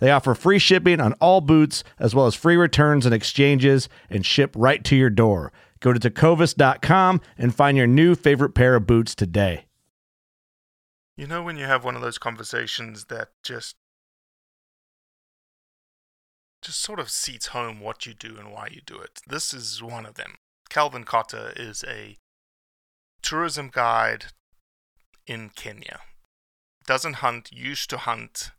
They offer free shipping on all boots, as well as free returns and exchanges, and ship right to your door. Go to tecovas.com and find your new favorite pair of boots today. You know when you have one of those conversations that just just sort of seats home what you do and why you do it. This is one of them. Calvin Cottar is a tourism guide in Kenya. Doesn't hunt, used to hunt,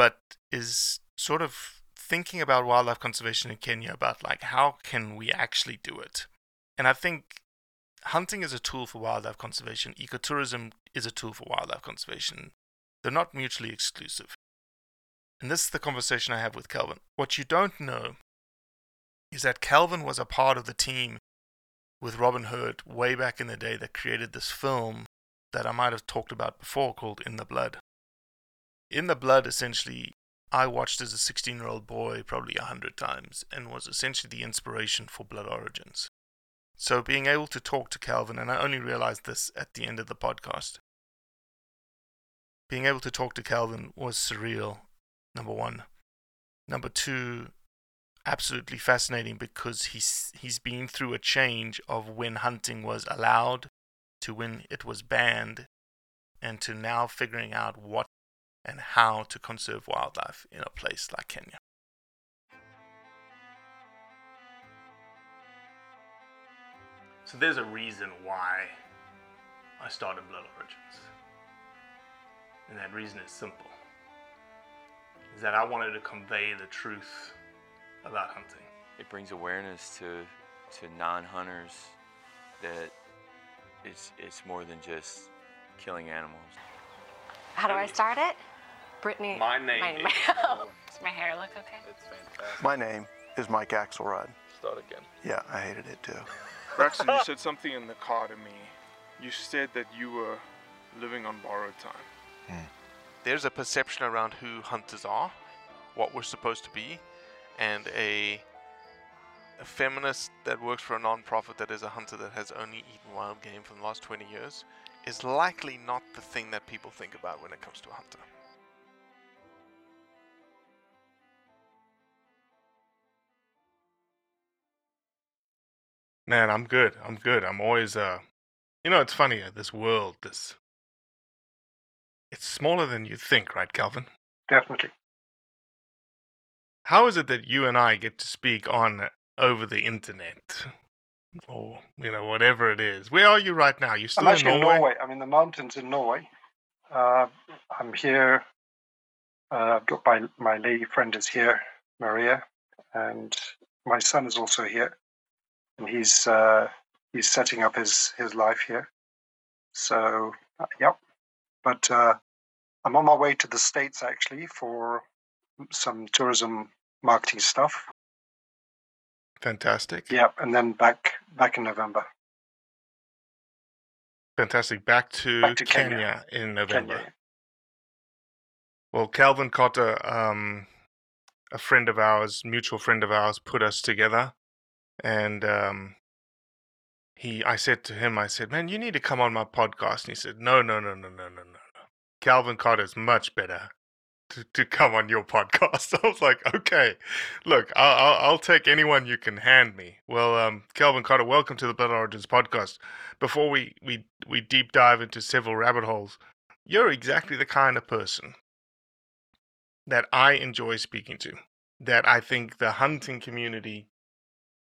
but is sort of thinking about wildlife conservation in Kenya about like how can we actually do it? And I think hunting is a tool for wildlife conservation, ecotourism is a tool for wildlife conservation. They're not mutually exclusive. And this is the conversation I have with Calvin. What you don't know is that Calvin was a part of the team with Robin Hurt way back in the day that created this film that I might have talked about before called In the Blood. In the Blood, essentially, I watched as a 16 year old boy probably a hundred times and was essentially the inspiration for Blood Origins. So being able to talk to Calvin, and I only realized this at the end of the podcast, being able to talk to Calvin was surreal, number one. Number two, absolutely fascinating because he's he's been through a change of when hunting was allowed to when it was banned and to now figuring out what and how to conserve wildlife in a place like Kenya. So there's a reason why I started Blood Origins. And that reason is simple. Is that I wanted to convey the truth about hunting. It brings awareness to to non-hunters that it's it's more than just killing animals. How do I start it? Brittany. My name My, is- Does my hair look okay? It's fantastic. My name is Mike Axelrod. Start again. Yeah, I hated it too. Braxton, you said something in the car to me. You said that you were living on borrowed time. Hmm. There's a perception around who hunters are, what we're supposed to be, and a, a feminist that works for a non-profit that is a hunter that has only eaten wild game for the last 20 years is likely not the thing that people think about when it comes to a hunter. Man, I'm good. I'm good. I'm always uh you know, it's funny, uh, this world, this it's smaller than you think, right, Calvin? Definitely. How is it that you and I get to speak on over the internet? Or, you know, whatever it is. Where are you right now? You still I'm actually in in Norway? Norway. I'm in the mountains in Norway. Uh, I'm here. Uh, I've got my my lady friend is here, Maria, and my son is also here, and he's uh, he's setting up his his life here. So, uh, yep. But uh, I'm on my way to the states actually for some tourism marketing stuff. Fantastic. Yep, and then back back in November. Fantastic. Back to, Back to Kenya, Kenya. in November. Kenya. Well, Calvin Cottar, um, a friend of ours, mutual friend of ours, put us together. And um, he, I said to him, I said, "Man, you need to come on my podcast." And he said, "No, no, no, no, no, no, no, no. Calvin Cottar is much better to, to come on your podcast." I was like, "Okay, look, I'll, I'll, take anyone you can hand me." Well, um, Calvin Cottar, welcome to the Blood Origins podcast. Before we we we deep dive into several rabbit holes, you're exactly the kind of person that I enjoy speaking to, that I think the hunting community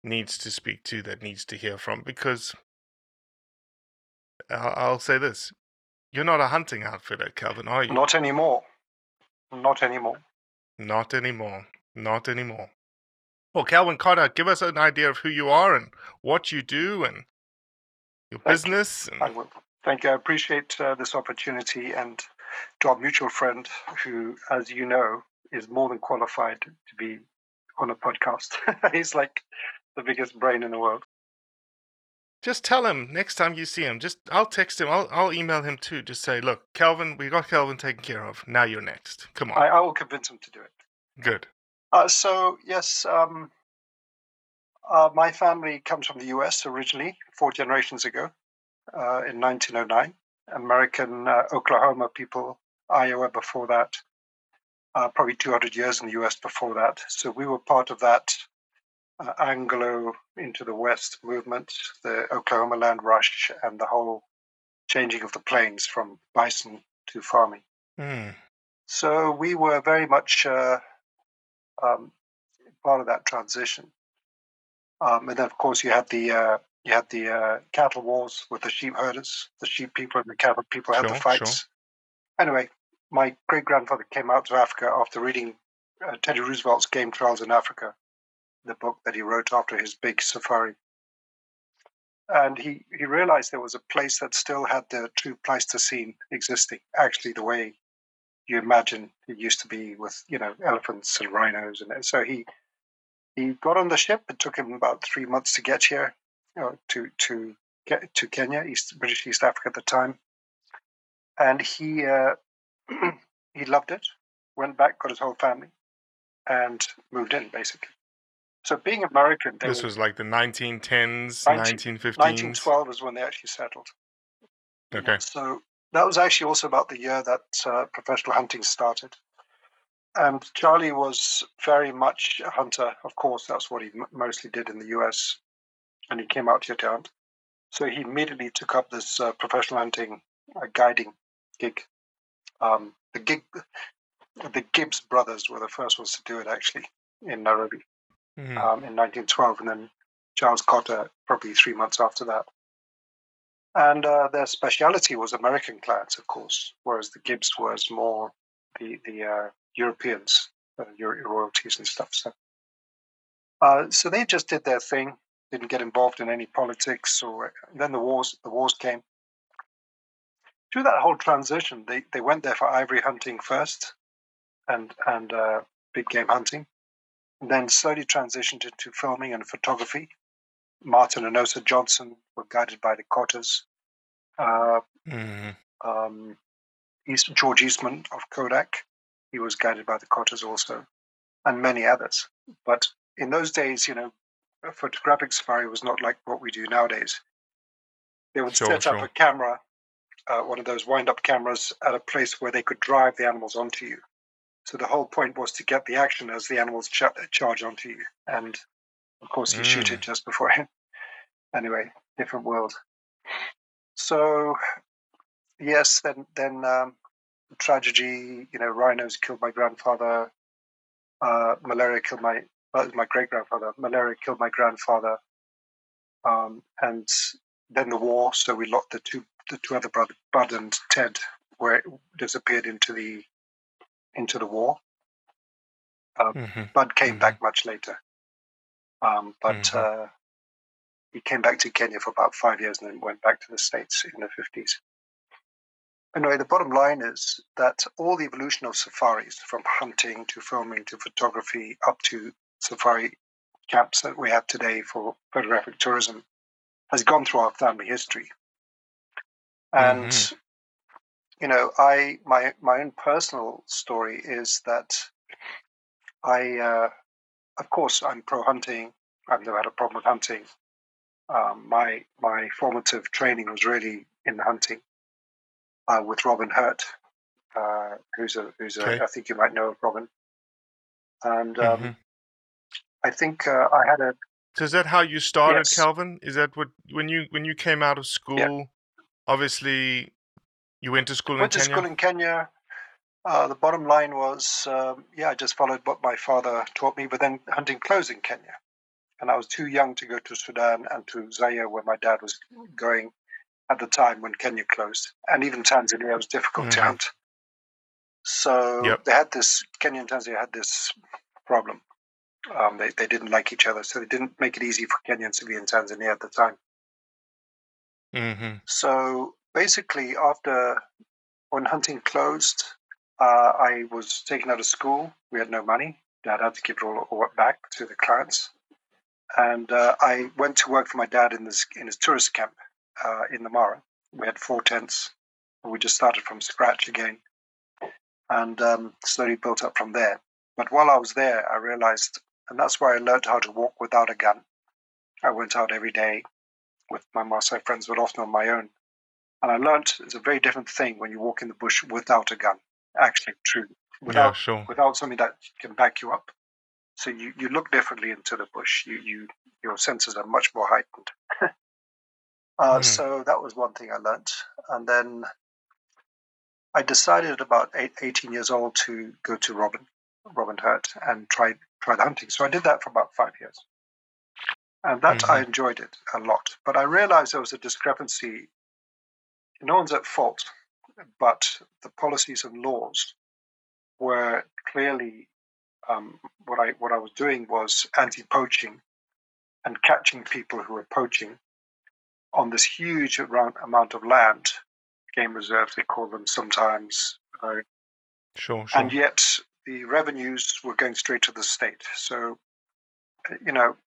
needs to speak to, that needs to hear from, because I'll, say this. You're not a hunting outfitter, Calvin, are you? Not anymore. Not anymore. Not anymore. Not anymore. Well, Calvin Cottar, give us an idea of who you are and what you do and your Thank you. business. I will. Thank you. I appreciate uh, this opportunity and to our mutual friend, who, as you know, is more than qualified to be on a podcast. He's like the biggest brain in the world. just tell him next time you see him. Just I'll text him. I'll I'll email him too. Just say, look, Calvin, we got Calvin taken care of. Now you're next. Come on. I, I will convince him to do it. Good. Uh, so yes, um, uh, my family comes from the U.S. originally, four generations ago, uh, in 1909. American uh, Oklahoma people, Iowa before that, uh, probably 200 years in the U.S. before that. So we were part of that uh, Anglo into the West movement, the Oklahoma land rush, and the whole changing of the plains from bison to farming. Hmm. So we were very much uh, um, part of that transition. Um, and then, of course, you had the uh, you had the uh, cattle wars with the sheep herders. The sheep people and the cattle people had the Sure, fights. Anyway, my great grandfather came out to Africa after reading uh, Teddy Roosevelt's Game Trails in Africa, the book that he wrote after his big safari. And he, he realized there was a place that still had the true Pleistocene existing, actually, the way you imagine it used to be with you know elephants and rhinos and so he he got on the ship. It took him about three months to get here you know, to to get to Kenya East British East Africa at the time. And he uh, he loved it went back got his whole family and moved in basically so being American This were- was like the 1910s, 19 1915s. 1912 is when they actually settled Okay. So that was actually also about the year that uh, professional hunting started. And Charlie was very much a hunter. Of course, that's what he m- mostly did in the US. And he came out here to hunt. So he immediately took up this uh, professional hunting uh, guiding gig. Um, the gig, the Gibbs brothers were the first ones to do it actually in Nairobi Mhm. um, in 1912, and then Charles Cottar probably three months after that. And uh, their speciality was American clans, of course, whereas the Gibbs was more the the uh, Europeans, uh, royalties and stuff. So, uh, so they just did their thing, didn't get involved in any politics. Or then the wars, the wars came. Through that whole transition, they, they went there for ivory hunting first, and and uh, big game hunting, then slowly transitioned into filming and photography. Martin and Osa Johnson were guided by the Cottars. Uh, Mhm. um, East, George Eastman of Kodak, he was guided by the Cottars also, and many others. But in those days, you know, a photographic safari was not like what we do nowadays. They would Sure, set up sure. a camera, uh, one of those wind-up cameras, at a place where they could drive the animals onto you. So the whole point was to get the action as the animals ch- charge onto you, and of course you shoot Mm. it just beforehand. Anyway, different world. So yes, then then um, tragedy. You know, rhinos killed my grandfather. Uh, malaria killed my well, my great grandfather. Malaria killed my grandfather. Um, and then the war. So we lost the two the two other brothers, Bud and Ted, were disappeared into the into the war. Mhm. Bud came Mhm. back much later, um, but Mhm. uh, he came back to Kenya for about five years and then went back to the States in the 50s. Anyway, the bottom line is that all the evolution of safaris, from hunting to filming to photography up to safari camps that we have today for photographic tourism, has gone through our family history. And Mhm. You know, I my my own personal story is that I, uh, of course, I'm pro hunting. I've never had a problem with hunting. Um, my my formative training was really in hunting uh, with Robin Hurt, uh, who's a who's Okay. a I think you might know of Robin, and um, Mhm. I think uh, I had a So is that how you started, Yes. Calvin? Is that what when you when you came out of school? Obviously, you went to school went in to Kenya. school in Kenya. Uh, the bottom line was, um, yeah, I just followed what my father taught me, but then hunting closed in Kenya. And I was too young to go to Sudan and to Zaire, where my dad was going at the time when Kenya closed. And even Tanzania was difficult to Mhm. hunt. So Yep. they had this, Kenya and Tanzania had this problem. Um, they, they didn't like each other, so they didn't make it easy for Kenyans to be in Tanzania at the time. hmm So basically, after when hunting closed, uh, I was taken out of school. We had no money. Dad had to give it all, all back to the clients, and uh, I went to work for my dad in this in his tourist camp uh, in the Mara. We had four tents. We just started from scratch again, and um, slowly built up from there. But while I was there, I realized, and that's where I learned how to walk without a gun. I went out every day with my Maasai friends, but often on my own. And I learned it's a very different thing when you walk in the bush without a gun. Actually, true. Yeah, Without sure. without something that can back you up. So you, you look differently into the bush. You you your senses are much more heightened. uh, Mhm. So that was one thing I learned, and then I decided at about eight, 18 years old to go to Robin, Robin Hurt, and try try the hunting. So I did that for about five years, and that I enjoyed it a lot. But I realized there was a discrepancy. No one's at fault, but the policies and laws were clearly um, what I what I was doing was anti-poaching and catching people who were poaching on this huge amount of land, game reserves they call them sometimes, uh, Sure, sure. and yet the revenues were going straight to the state. So, uh, you know,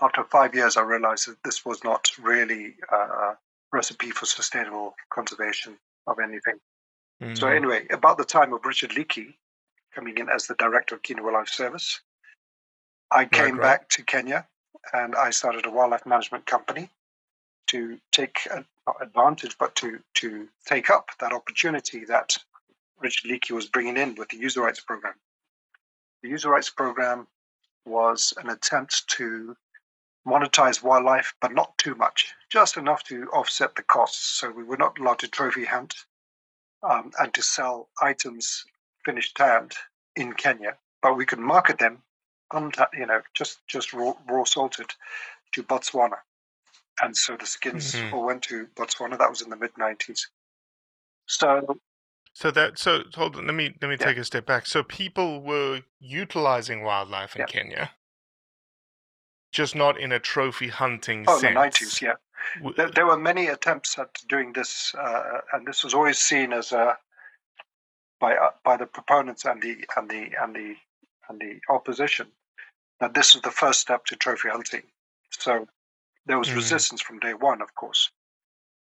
after five years, I realized that this was not really a recipe for sustainable conservation of anything. So Mhm. anyway, about the time of Richard Leakey coming in as the director of Kenya Wildlife Service, I came right. back to Kenya and I started a wildlife management company to take advantage, but to to take up that opportunity that Richard Leakey was bringing in with the user rights program. The user rights program was an attempt to monetize wildlife, but not too much, just enough to offset the costs. So we were not allowed to trophy hunt um, and to sell items finished tanned in Kenya, but we could market them, unta- you know, just just raw, raw salted to Botswana, and so the skins Mhm. all went to Botswana. That was in the mid '90s. So So that so hold on, let me let me Yeah. take a step back. So people were utilizing wildlife in Yeah. Kenya, just not in a trophy hunting oh, sense. the '90s, yeah. There, there were many attempts at doing this, uh, and this was always seen as a by uh, by the proponents and the and the and the and the opposition that this was the first step to trophy hunting. So there was Mhm. resistance from day one, of course.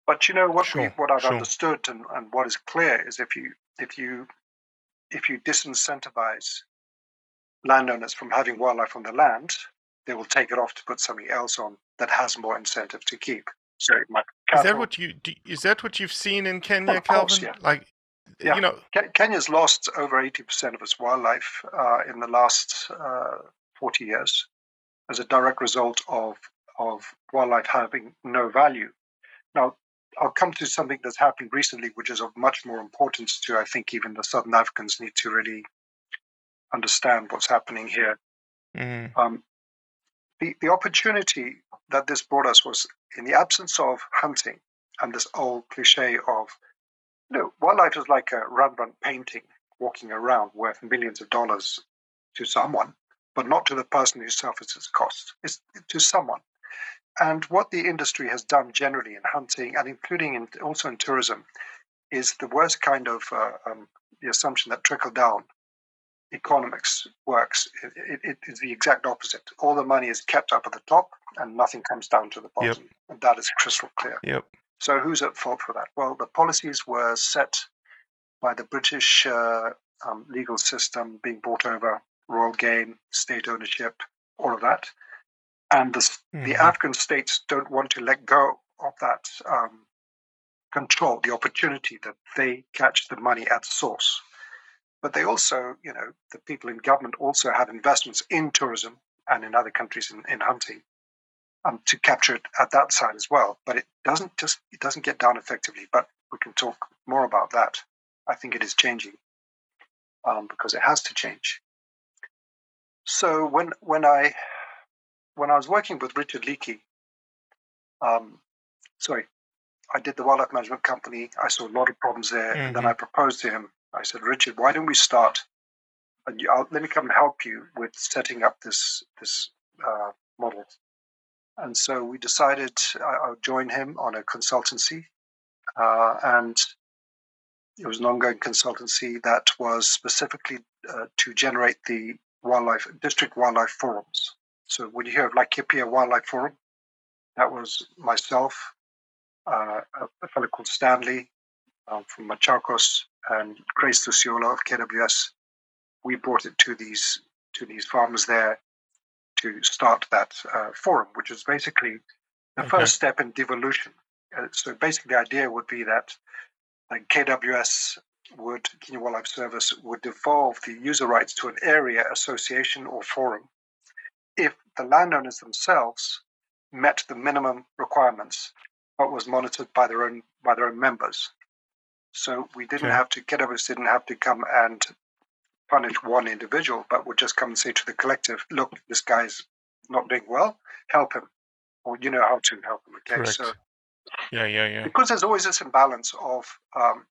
But you know what we, what I've sure. understood and, and what is clear is if you if you if you disincentivize landowners from having wildlife on the land, they will take it off to put something else on that has more incentive to keep. So it might Is that what you do, is that what you've seen in Kenya, course, Calvin? yeah. Like, Yeah. you know, Kenya's lost over 80% of its wildlife uh, in the last uh, 40 years as a direct result of, of wildlife having no value. Now, I'll come to something that's happened recently, which is of much more importance to, I think, even the Southern Africans need to really understand what's happening here. mm, Um, the, the opportunity that this brought us was in the absence of hunting and this old cliche of, you know, wildlife is like a Rembrandt painting walking around worth millions of dollars to someone, but not to the person who suffers its cost. It's to someone. And what the industry has done generally in hunting and including in, also in tourism is the worst kind of uh, um, the assumption that trickle down economics works. It, it, it is the exact opposite. All the money is kept up at the top and nothing comes down to the Yep. bottom. And that is crystal clear. yep. So who's at fault for that? Well, the policies were set by the British uh, um, legal system being brought over, royal game, state ownership, all of that. and the, mm-hmm. the African states don't want to let go of that um, control, the opportunity that they catch the money at source. But they also, you know, the people in government also have investments in tourism and in other countries in, in hunting um, to capture it at that side as well. But it doesn't just it doesn't get down effectively. But we can talk more about that. I think it is changing um, because it has to change. So when when I when I was working with Richard Leakey, um, sorry, I did the wildlife management company. I saw a lot of problems there, mm-hmm. and then I mm-hmm. proposed to him. I said, Richard, why don't we start? And you, let me come and help you with setting up this this uh, model. And so we decided I, would join him on a consultancy, uh, and it was an ongoing consultancy that was specifically uh, to generate the wildlife district wildlife forums. So when you hear of Laikipia Wildlife Forum, that was myself, uh, a fellow called Stanley um, from Machakos, and Grace Luciola of KWS. We brought it to these to these farmers there to start that uh, forum, which is basically the okay. first step in devolution. Uh, so basically, the idea would be that like KWS would Kenya Wildlife Service would devolve the user rights to an area association or forum if the landowners themselves met the minimum requirements but was monitored by their own by their own members. So we didn't okay. have to KWS didn't have to come and punish one individual, but would just come and say to the collective, look, this guy's not doing well, help him. Or you know how to help him. Okay. Correct. So yeah, yeah, yeah. Because there's always this imbalance of um,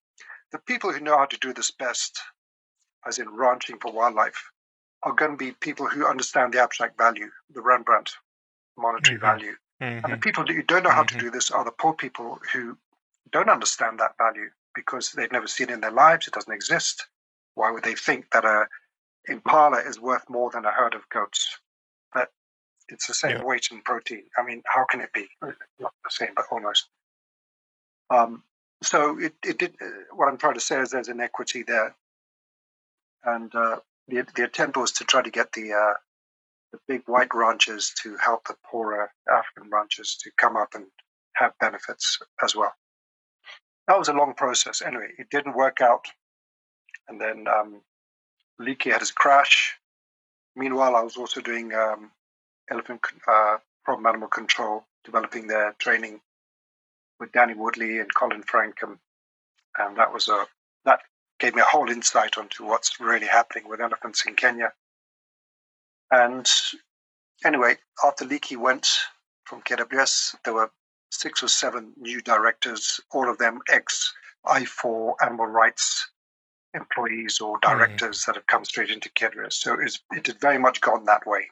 the people who know how to do this best, as in ranching for wildlife, are going to be people who understand the abstract value, the Rembrandt monetary mm-hmm. value. Mm-hmm. And the people who don't know how mm-hmm. to do this are the poor people who don't understand that value because they've never seen it in their lives. It doesn't exist. Why would they think that a impala is worth more than a herd of goats? That it's the same yeah. weight and protein. I mean, how can it be? Not the same, but almost. Um, so it, it did. Uh, what I'm trying to say is there's inequity there, and uh, the the attempt was to try to get the uh, the big white ranchers to help the poorer African ranchers to come up and have benefits as well. That was a long process. Anyway, it didn't work out, and then um, had his crash. Meanwhile, I was also doing um, elephant uh, problem animal control, developing their training with Danny Woodley and Colin Frankham, and that was a that gave me a whole insight onto what's really happening with elephants in Kenya. And anyway, after Leakey went from KWS, there were six or seven new directors, all of them ex IFAW animal rights employees or mm-hmm. directors mm. that have come straight into KWS. So it had very much gone that way.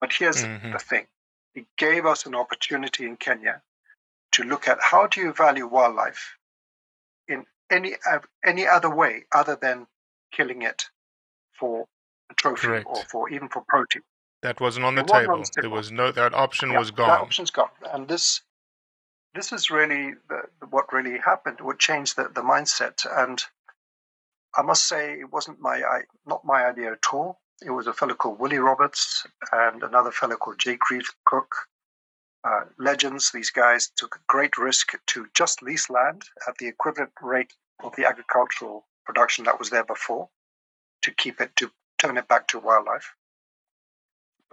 But here's mm-hmm. the thing it gave us an opportunity in Kenya to look at how do you value wildlife in any any other way other than killing it for a trophy Correct. or for even for protein. That wasn't on the table. On the there was no that option yeah, was gone. That option's gone, and this this is really the, what really happened. What changed the, the mindset, and I must say it wasn't my I, not my idea at all. It was a fellow called Willie Roberts and another fellow called Jake Reed Cook uh, legends. These guys took a great risk to just lease land at the equivalent rate of the agricultural production that was there before to keep it, to turn it back to wildlife.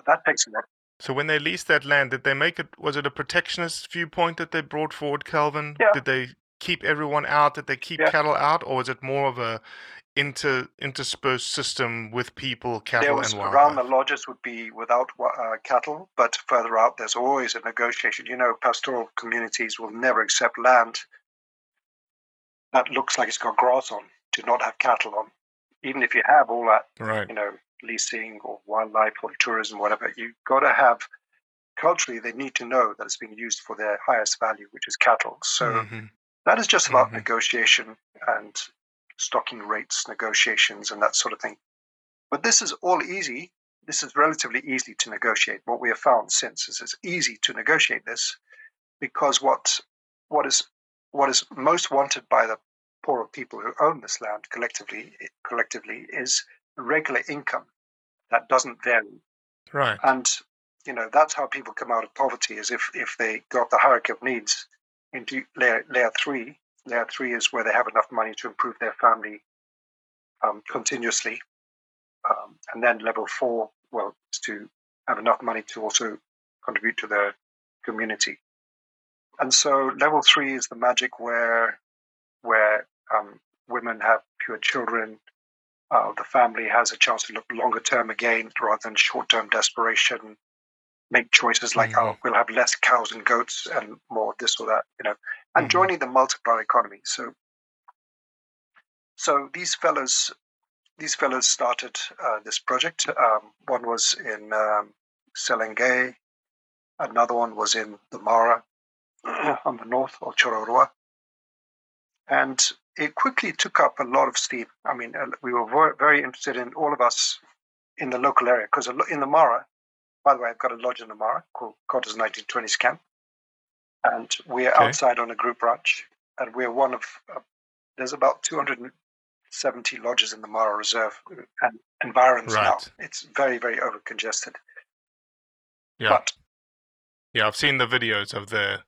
But that takes a lot. So when they leased that land, did they make it? Was it a protectionist viewpoint that they brought forward, Calvin? Yeah. Did they keep everyone out? Did they keep yeah. cattle out, or was it more of a inter interspersed system with people, cattle, was, and wildlife. Around the lodges would be without uh, cattle, but further out there's always a negotiation. You know, pastoral communities will never accept land that looks like it's got grass on to not have cattle on, even if you have all that, right. you know, leasing or wildlife or tourism, whatever. You've got to have culturally they need to know that it's being used for their highest value, which is cattle. So. Mm-hmm. That is just about mm-hmm. negotiation and stocking rates, negotiations, and that sort of thing. But this is all easy. This is relatively easy to negotiate. What we have found since is it's easy to negotiate this because what what is what is most wanted by the poorer people who own this land collectively collectively is regular income that doesn't vary. Right. And you know that's how people come out of poverty is if if they got the hierarchy of needs into layer layer three. Layer three is where they have enough money to improve their family um, continuously, um, and then level four, well, is to have enough money to also contribute to their community. And so level three is the magic where where um, women have pure children. Uh, the family has a chance to look longer term again rather than short term desperation. Make choices like, Mhm. oh, we'll have less cows and goats and more this or that, you know, and Mhm. joining the multiplier economy. So, so these fellows, these fellows started uh, this project. Um, one was in um, another one was in the Mara on the north of Chororua. And it quickly took up a lot of steam. I mean, uh, we were very interested in all of us in the local area because in the Mara, by the way, I've got a lodge in the Mara called Cottar's 1920s Camp. And we're Okay. outside on a group ranch. And we're one of, uh, there's about 270 lodges in the Mara Reserve and environs now. It's very, very over congested. Yeah. But Yeah, I've seen the videos of the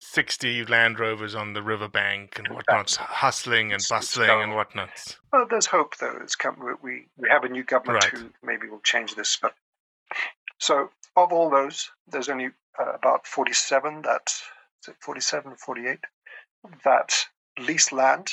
60 Land Rovers on the riverbank and whatnot, hustling and bustling and whatnot. Well, there's hope though. It's come, we- we have a new government Right. who maybe will change this. But so of all those, there's only uh, about 47 that is it 47, 48 that lease land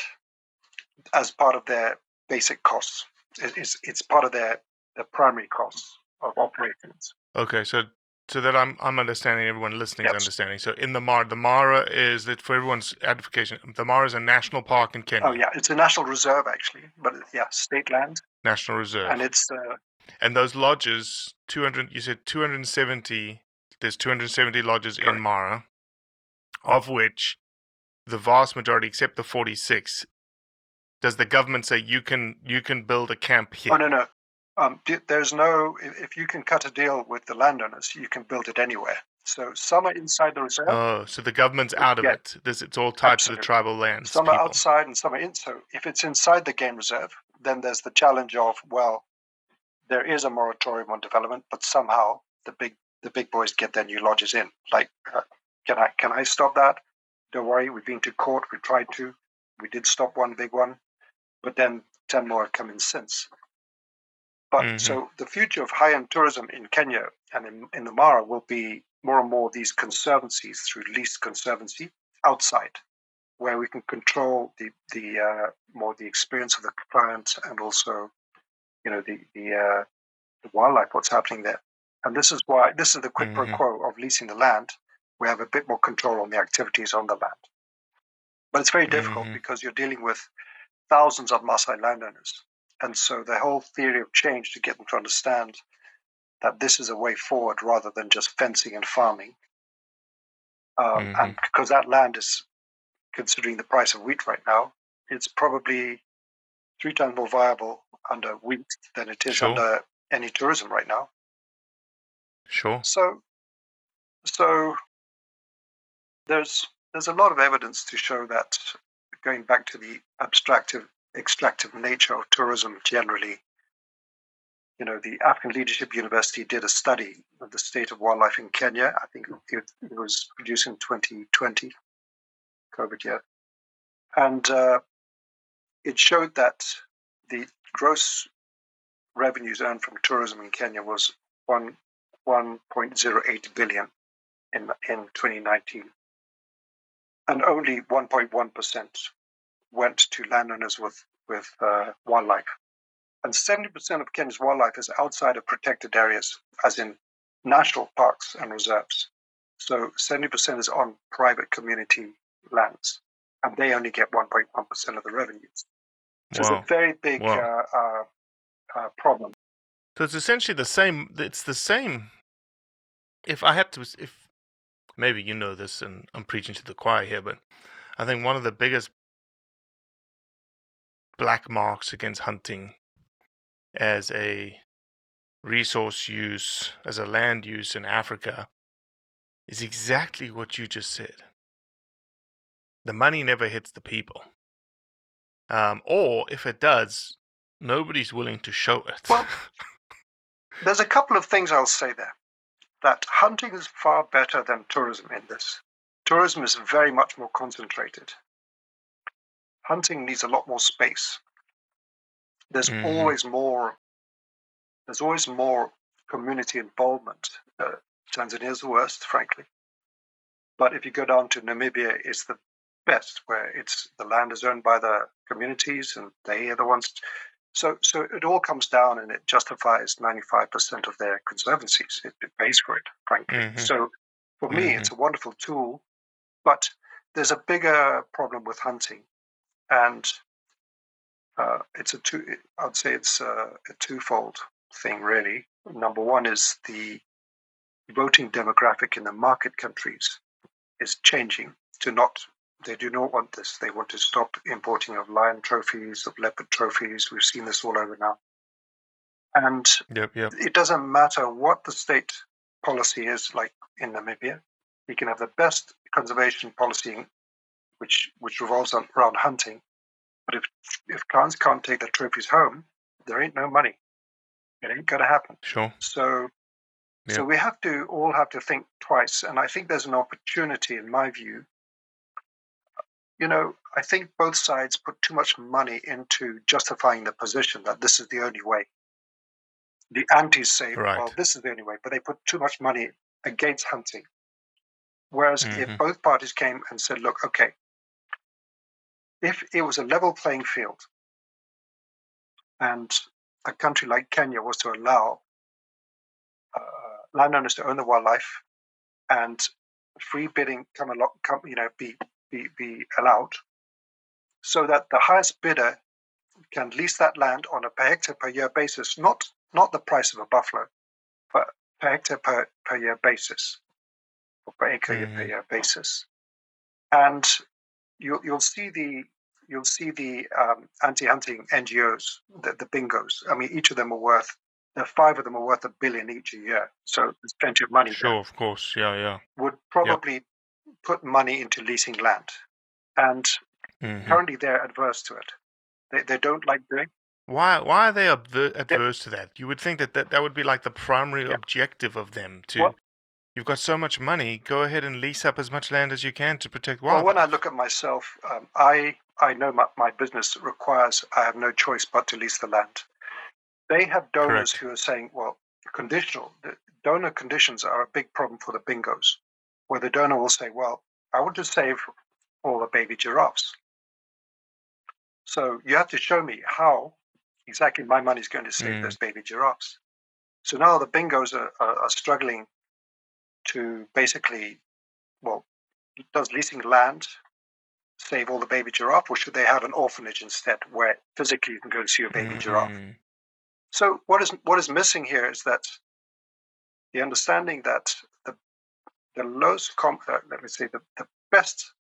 as part of their basic costs. It- It's it's part of their the primary costs of operations. Okay, so so that I'm I'm understanding, everyone listening is Yes. understanding. So in the Mara, the Mara is that for everyone's edification, the Mara is a national park in Kenya, Oh yeah, it's a national reserve actually, but yeah, state land, national reserve. and it's uh, And those lodges, 200, you said 270, there's 270 lodges in Mara, of which the vast majority, except the 46, does the government say you can you can build a camp here? Oh no no. Um, there's no. If, you can cut a deal with the landowners, you can build it anywhere. So some are inside the reserve, Oh, so the government's out of Yeah. it. This it's all tied to the tribal lands. some are outside, and some are in. So if it's inside the game reserve, then there's the challenge of well, there is a moratorium on development, but somehow the big the big boys get their new lodges in. Like, uh, can I can I stop that? Don't worry, we've been to court. We tried to. We did stop one big one, but then ten more have come in since. But Mhm. so the future of high-end tourism in Kenya and in, in the Mara will be more and more these conservancies through leased conservancy outside, where we can control the the uh, more the experience of the client and also, you know, the the, uh, the wildlife, what's happening there. And this is why this is the quid pro Mhm. quo of leasing the land. We have a bit more control on the activities on the land, but it's very difficult Mhm. because you're dealing with thousands of Maasai landowners. And so the whole theory of change to get them to understand that this is a way forward rather than just fencing and farming. Um, And because that land is, considering the price of wheat right now, it's probably three times more viable under wheat than it is Sure. under any tourism right now. Sure. So, so there's there's a lot of evidence to show that going back to the abstractive, extractive nature of tourism generally. You know, the African Leadership University did a study of the state of wildlife in Kenya. I think it, it was produced in 2020, COVID year, and uh, it showed that the gross revenues earned from tourism in Kenya was one 1.08 billion in in 2019, and only 1.1 percent went to landowners with with uh, wildlife, and 70 percent of Kenya's wildlife is outside of protected areas, as in national parks and reserves. So 70 percent is on private community lands, and they only get 1.1 percent of the revenues. So Wow. it's a very big Wow. uh, uh, uh, problem. So it's essentially the same. It's the same. If I had to, if maybe you know this, and I'm preaching to the choir here, but I think one of the biggest black marks against hunting as a resource use, as a land use in Africa, is exactly what you just said. The money never hits the people. Um, or if it does, nobody's willing to show it. Well, There's a couple of things I'll say there. that hunting is far better than tourism in this. Tourism is very much more concentrated. Hunting needs a lot more space. There's Mhm. always more. There's always more community involvement. Uh, Tanzania's the worst, frankly. But if you go down to Namibia, it's the best, where it's the land is owned by the communities and they are the ones. So, so it all comes down and it justifies 95% of their conservancies. It, it pays for it, frankly. Mhm. So, for me, Mhm. it's a wonderful tool, but there's a bigger problem with hunting, and uh, it's a two. I'd say it's a, a twofold thing, really. Number one is the voting demographic in the market countries is changing to not. They do not want this. They want to stop importing of lion trophies, of leopard trophies. We've seen this all over now. And Yep, yep. it doesn't matter what the state policy is like in Namibia. You can have the best conservation policy, which which revolves around hunting, but if if clients can't take their trophies home, there ain't no money. It ain't gonna happen. Sure. So, so we have to all have to think twice, and I think there's an opportunity, in my view. You know, I think both sides put too much money into justifying the position that this is the only way. The antis say, Right. well, this is the only way, but they put too much money against hunting. Whereas Mhm. if both parties came and said, look, okay, if it was a level playing field and a country like Kenya was to allow uh, landowners to own the wildlife and free bidding come along, come, you know, be, be, be allowed so that the highest bidder can lease that land on a per hectare per year basis, not, not the price of a buffalo, but per hectare per, per year basis or per acre per Mhm. year basis. And you'll, you'll see the you'll see the um, anti-hunting NGOs, the, the bingos. I mean, each of them are worth, the five of them are worth a billion each a year. So there's plenty of money. there. Sure, of course. Yeah, yeah. Would probably put money into leasing land. And Mhm. currently they're adverse to it. They, they don't like doing Why why are they adver- adverse to that? You would think that, that that would be like the primary Yeah. objective of them to Well- you've got so much money, go ahead and lease up as much land as you can to protect wildlife. Well, when I look at myself, um, I I know my, my business requires I have no choice but to lease the land. They have donors Correct. who are saying, well, conditional. The donor conditions are a big problem for the bingos, where the donor will say, well, I want to save all the baby giraffes. So you have to show me how exactly my money is going to save Mm. those baby giraffes. So now the bingos are, are, are struggling to basically, well, does leasing land save all the baby giraffe, or should they have an orphanage instead, where physically you can go and see a baby giraffe? Mhm. So what is what is missing here is that the understanding that the the lowest, com- uh, let me say, the, the best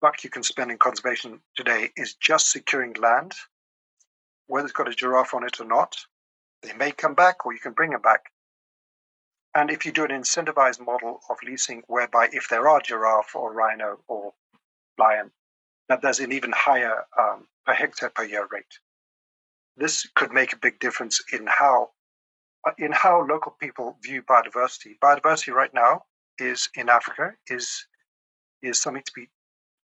buck you can spend in conservation today is just securing land, whether it's got a giraffe on it or not. They may come back, or you can bring them back. And if you do an incentivized model of leasing, whereby if there are giraffe or rhino or lion, that there's an even higher um, per hectare per year rate. This could make a big difference in how uh, in how local people view biodiversity. Biodiversity right now is in Africa is is something to be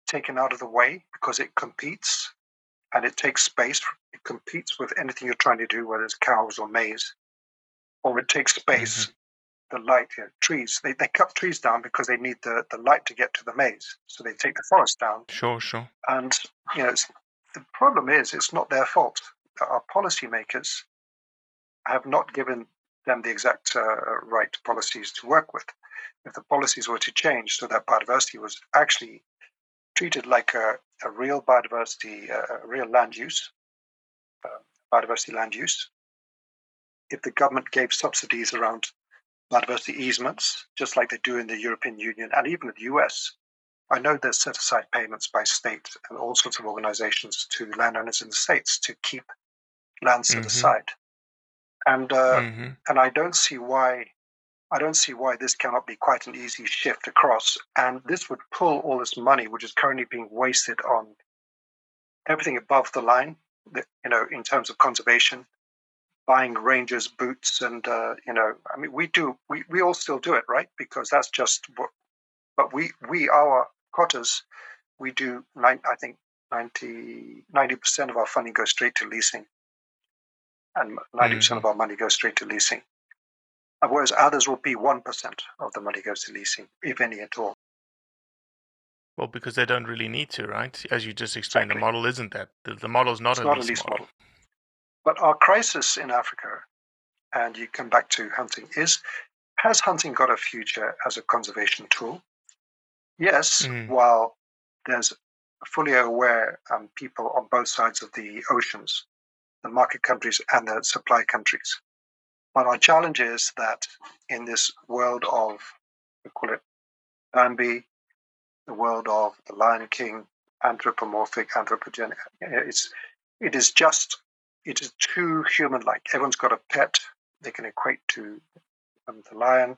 taken out of the way because it competes and it takes space. It competes with anything you're trying to do, whether it's cows or maize, or it takes space. The light, you know, trees. They, they cut trees down because they need the, the light to get to the maize. So they take the forest down. Sure, sure. And you know, it's, the problem is it's not their fault. Our policymakers have not given them the exact uh, right policies to work with. If the policies were to change so that biodiversity was actually treated like a, a real biodiversity, uh, a real land use, uh, biodiversity land use, if the government gave subsidies around biodiversity easements, just like they do in the European Union and even in the US, I know there's set aside payments by state and all sorts of organizations to landowners in the states to keep land set Mhm. aside. And uh, hmm and I don't see why I don't see why this cannot be quite an easy shift across. And this would pull all this money, which is currently being wasted on everything above the line, you know, in terms of conservation, buying rangers boots and uh, you know i mean we do we, we all still do it right because that's just what but we we our cotters we do nine, i think 90 percent of our funding goes straight to leasing and 90 percent of our money goes straight to leasing whereas others will be 1% of the money goes to leasing if any at all Well, because they don't really need to, right? As you just explained, Exactly. the model isn't that. The, the model is not, It's a, not lease lease model. model. But our crisis in Africa, and you come back to hunting, is has hunting got a future as a conservation tool? Yes, Mm. while there's fully aware um, people on both sides of the oceans, the market countries and the supply countries. But our challenge is that in this world of, we call it Bambi, the world of the Lion King, anthropomorphic, anthropogenic, it's it is just it is too human-like. Everyone's got a pet they can equate to um, the lion.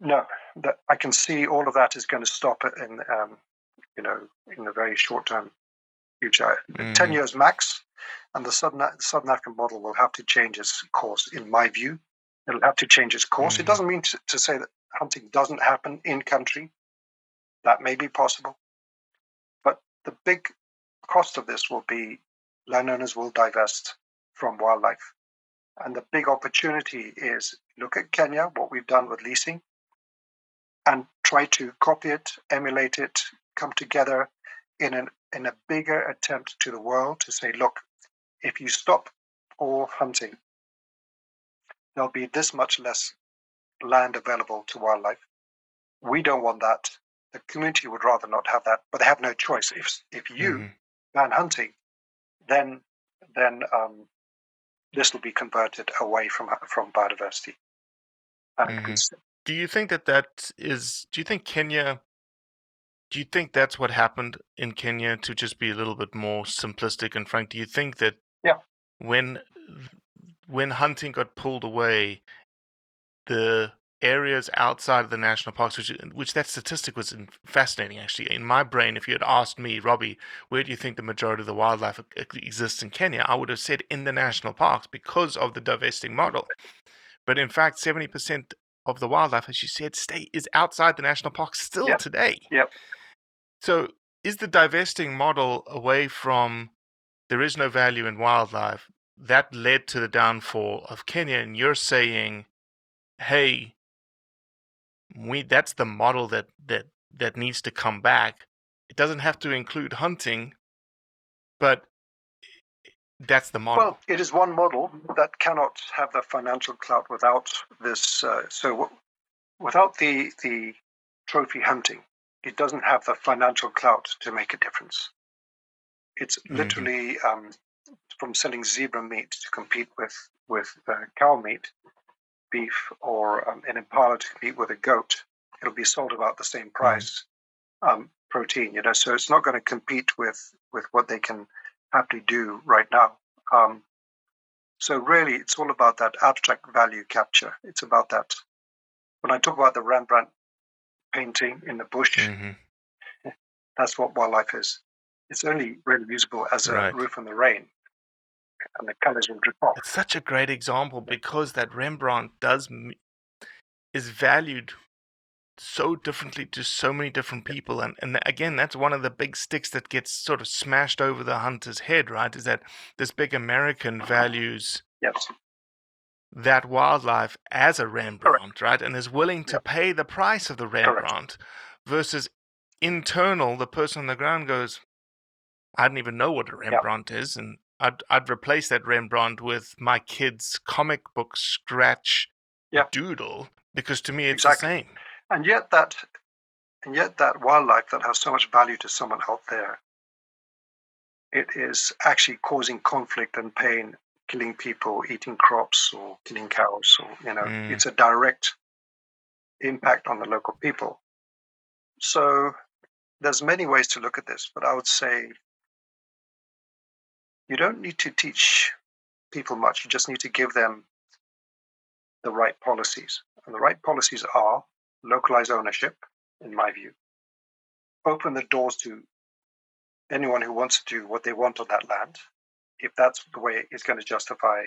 No, that I can see all of that is going to stop it in um, you know in the very short-term future, ten Mhm. years max. And the Southern, Southern African model will have to change its course, in my view. It'll have to change its course. It Mhm. doesn't mean to, to say that hunting doesn't happen in country. That may be possible. But the big cost of this will be landowners will divest from wildlife. And the big opportunity is look at Kenya, what we've done with leasing, and try to copy it, emulate it, come together in an in a bigger attempt to the world to say, look, if you stop all hunting, there'll be this much less land available to wildlife. We don't want that. The community would rather not have that, but they have no choice. If if you Mhm. ban hunting, then then um, this will be converted away from from biodiversity. Mhm. Do you think that that is? Do you think Kenya? Do you think that's what happened in Kenya? To just be a little bit more simplistic and frank, do you think that Yeah. when when hunting got pulled away, the areas outside of the national parks, which which that statistic was fascinating actually. In my brain, if you had asked me, Robbie, where do you think the majority of the wildlife exists in Kenya, I would have said in the national parks because of the divesting model. But in fact, seventy percent of the wildlife, as you said, stay is outside the national parks still Yep. today. Yep. So is the divesting model away from there is no value in wildlife that led to the downfall of Kenya? And you're saying, hey, we that's the model that that that needs to come back. It doesn't have to include hunting, but that's the model. Well, it is one model that cannot have the financial clout without this. Uh, so, w- without the the trophy hunting, it doesn't have the financial clout to make a difference. It's Mhm. literally um, from selling zebra meat to compete with with uh, cow meat, beef, or um, an impala to compete with a goat. It'll be sold about the same price, um, protein. You know, so it's not going to compete with with what they can happily do right now. Um, so really, it's all about that abstract value capture. It's about that. When I talk about the Rembrandt painting in the bush, Mhm. that's what wildlife is. It's only really usable as a Right. roof in the rain, and the colors will drip off. It's such a great example because that Rembrandt does is valued so differently to so many different people and and again that's one of the big sticks that gets sort of smashed over the hunter's head right is that this big american uh-huh. values Yes, that wildlife as a rembrandt right and is willing to pay the price of the rembrandt versus internal the person on the ground goes i didn't even know what a rembrandt is and I'd, I'd replace that rembrandt with my kid's comic book scratch Yeah. doodle because to me it's Exactly. the same and yet that, and yet that wildlife that has so much value to someone out there, it is actually causing conflict and pain, killing people, eating crops, or killing cows, or you know, Mm. it's a direct impact on the local people. So there's many ways to look at this, but I would say you don't need to teach people much. You just need to give them the right policies. And the right policies are localize ownership, in my view, open the doors to anyone who wants to do what they want on that land if that's the way it's going to justify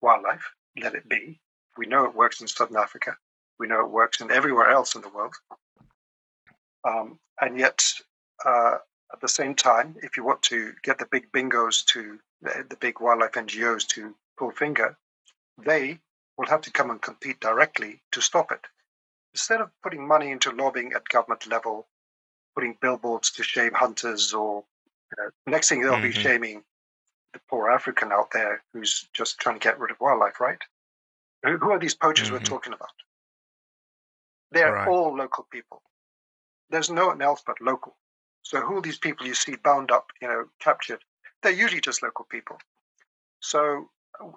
wildlife, let it be. We know it works in Southern Africa. We know it works in everywhere else in the world. Um, and yet, uh, at the same time, if you want to get the big bingos to the, the big wildlife NGOs to pull finger, they will have to come and compete directly to stop it. Instead of putting money into lobbying at government level, putting billboards to shame hunters, or you know, next thing they'll mm-hmm. be shaming the poor African out there who's just trying to get rid of wildlife, right? Who, are these poachers mm-hmm. we're talking about? They're right. all local people. There's no one else but local. So who are these people you see bound up, you know, captured? They're usually just local people. So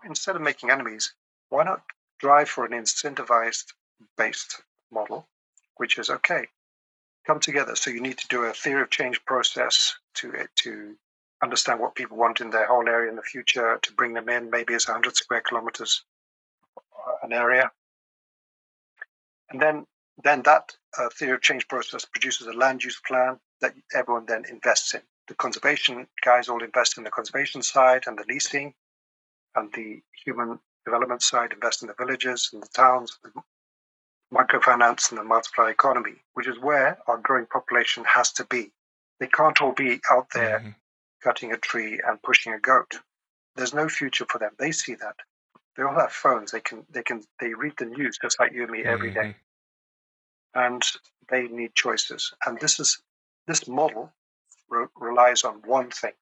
instead of making enemies, why not drive for an incentivized based model, which is okay, come together. So you need to do a theory of change process to to understand what people want in their whole area in the future, to bring them in, maybe as 100 square kilometers uh, an area. And then, then that uh, theory of change process produces a land use plan that everyone then invests in. The conservation guys all invest in the conservation side and the leasing, and the human development side invest in the villages and the towns, the microfinance and the multiplier economy, which is where our growing population has to be. They can't all be out there mm-hmm cutting a tree and pushing a goat. There's no future for them. They see that. They all have phones. They can they can they read the news just like you and me every day. Mm-hmm. and they need choices. And this is this model re- relies on one thing: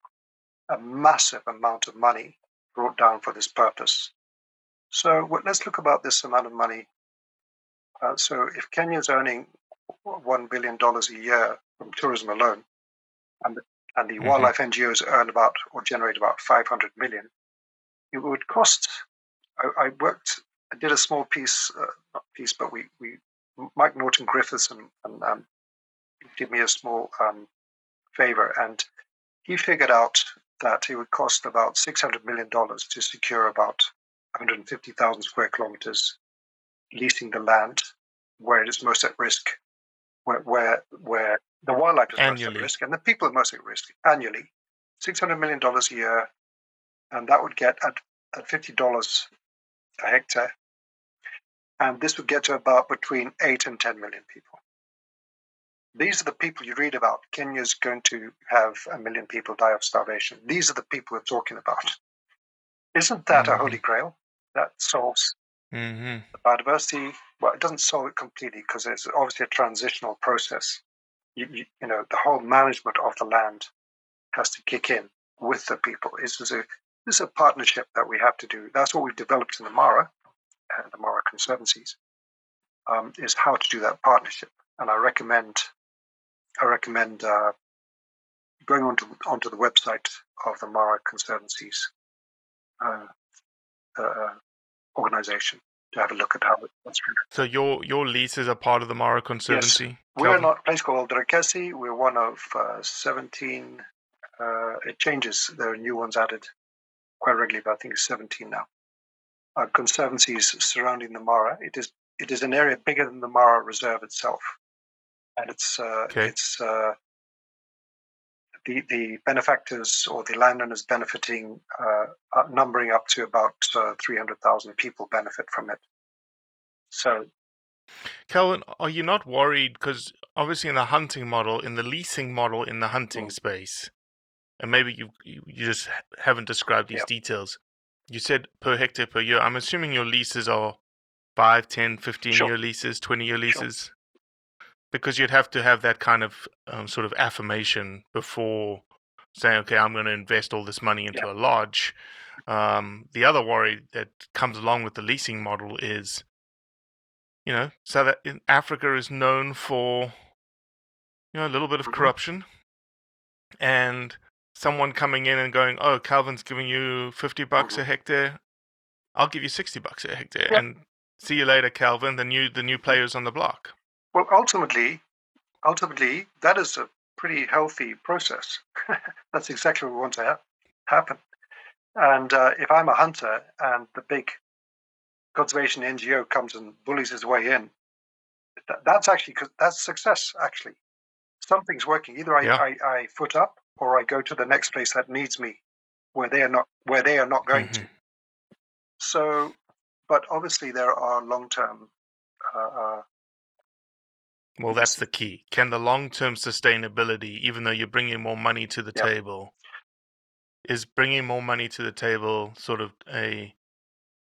a massive amount of money brought down for this purpose. So let's look about this amount of money. Uh, so if Kenya is earning one billion dollars a year from tourism alone, and and the mm-hmm. wildlife NGOs earn about or generate about 500 million, it would cost. I, I worked, I did a small piece, uh, not piece, but we, we Mike Norton Griffiths and, and um, did me a small um, favor, and he figured out that it would cost about 600 million dollars to secure about 150,000 square kilometers, leasing the land where it is most at risk, where where where the wildlife is annually. most at risk, and the people are most at risk annually. $600 million a year, and that would get at, at $50 a hectare. And this would get to about between 8 and 10 million people. These are the people you read about. Kenya's going to have a million people die of starvation. These are the people we're talking about. Isn't that mm-hmm. a holy grail that solves mm-hmm. the biodiversity? Well, it doesn't solve it completely because it's obviously a transitional process you, you, you know the whole management of the land has to kick in with the people. This is a this is a partnership that we have to do. That's what we've developed in the Mara and the Mara Conservancies um, is how to do that partnership. And I recommend I recommend uh, going onto onto the website of the Mara Conservancies uh, uh, organization to have a look at how it's So your your leases are part of the Mara Conservancy. Yes. We're not a place called Olderkesi. We're one of uh, 17. Uh, it changes. There are new ones added quite regularly, but I think it's 17 now. Uh, conservancies surrounding the Mara. It is it is an area bigger than the Mara Reserve itself, and it's uh, okay. it's uh, the the benefactors or the landowners benefiting, uh, numbering up to about uh, 300,000 people benefit from it. So Calvin, are you not worried? Because obviously, in the hunting model, in the leasing model, in the hunting mm. space, and maybe you you just haven't described these yep. details. You said per hectare per year. I'm assuming your leases are 5, 10, 15 sure. year leases, 20 year leases. Sure. Because you'd have to have that kind of um, sort of affirmation before saying, okay, I'm going to invest all this money into yep. a lodge. Um, the other worry that comes along with the leasing model is you know, so that in Africa is known for, you know, a little bit of mm-hmm. corruption, and someone coming in and going, "Oh, Calvin's giving you fifty bucks a mm-hmm. hectare, I'll give you sixty bucks a hectare," yeah. and see you later, Calvin. The new the new players on the block. Well, ultimately, ultimately, that is a pretty healthy process. That's exactly what we want to ha- happen. And uh, if I'm a hunter and the big conservation NGO comes and bullies his way in, that's actually that's success. Actually, something's working. Either I, yeah. I, I foot up or I go to the next place that needs me where they are not where they are not going to. Mhm. So, but obviously there are long term. Uh, uh, Well, that's the key. Can the long term sustainability, even though you're bringing more money to the Yeah. table, is bringing more money to the table sort of a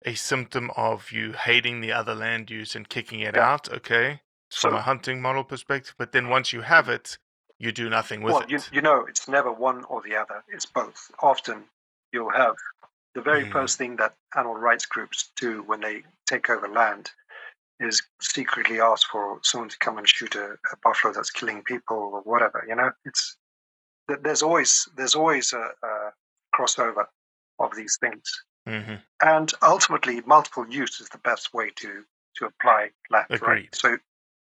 a symptom of you hating the other land use and kicking it Yeah. out? Okay, from a hunting model perspective, but then once you have it, you do nothing with well, it. you, you know, it's never one or the other. It's both. Often you'll have the very Mm. first thing that animal rights groups do when they take over land is secretly asked for someone to come and shoot a, a buffalo that's killing people or whatever. You know, it's there's always there's always a, a crossover of these things, hmm and ultimately, multiple use is the best way to to apply land. Right? Agreed. So,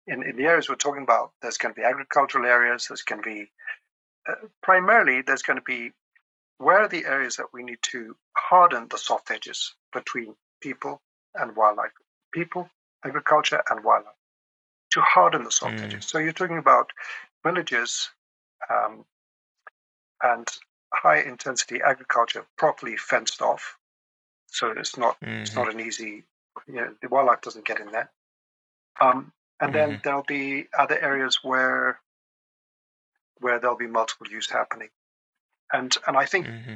in, in the areas we're talking about, there's going to be agricultural areas. There's going to be uh, primarily there's going to be where are the areas that we need to harden the soft edges between people and wildlife, people, agriculture, and wildlife to harden the soft Mm. edges. So you're talking about villages um, and high intensity agriculture properly fenced off. So it's not it's Mhm. not an easy you know, the wildlife doesn't get in there. Um, and then there'll be other areas where where there'll be multiple use happening. And and I think hmm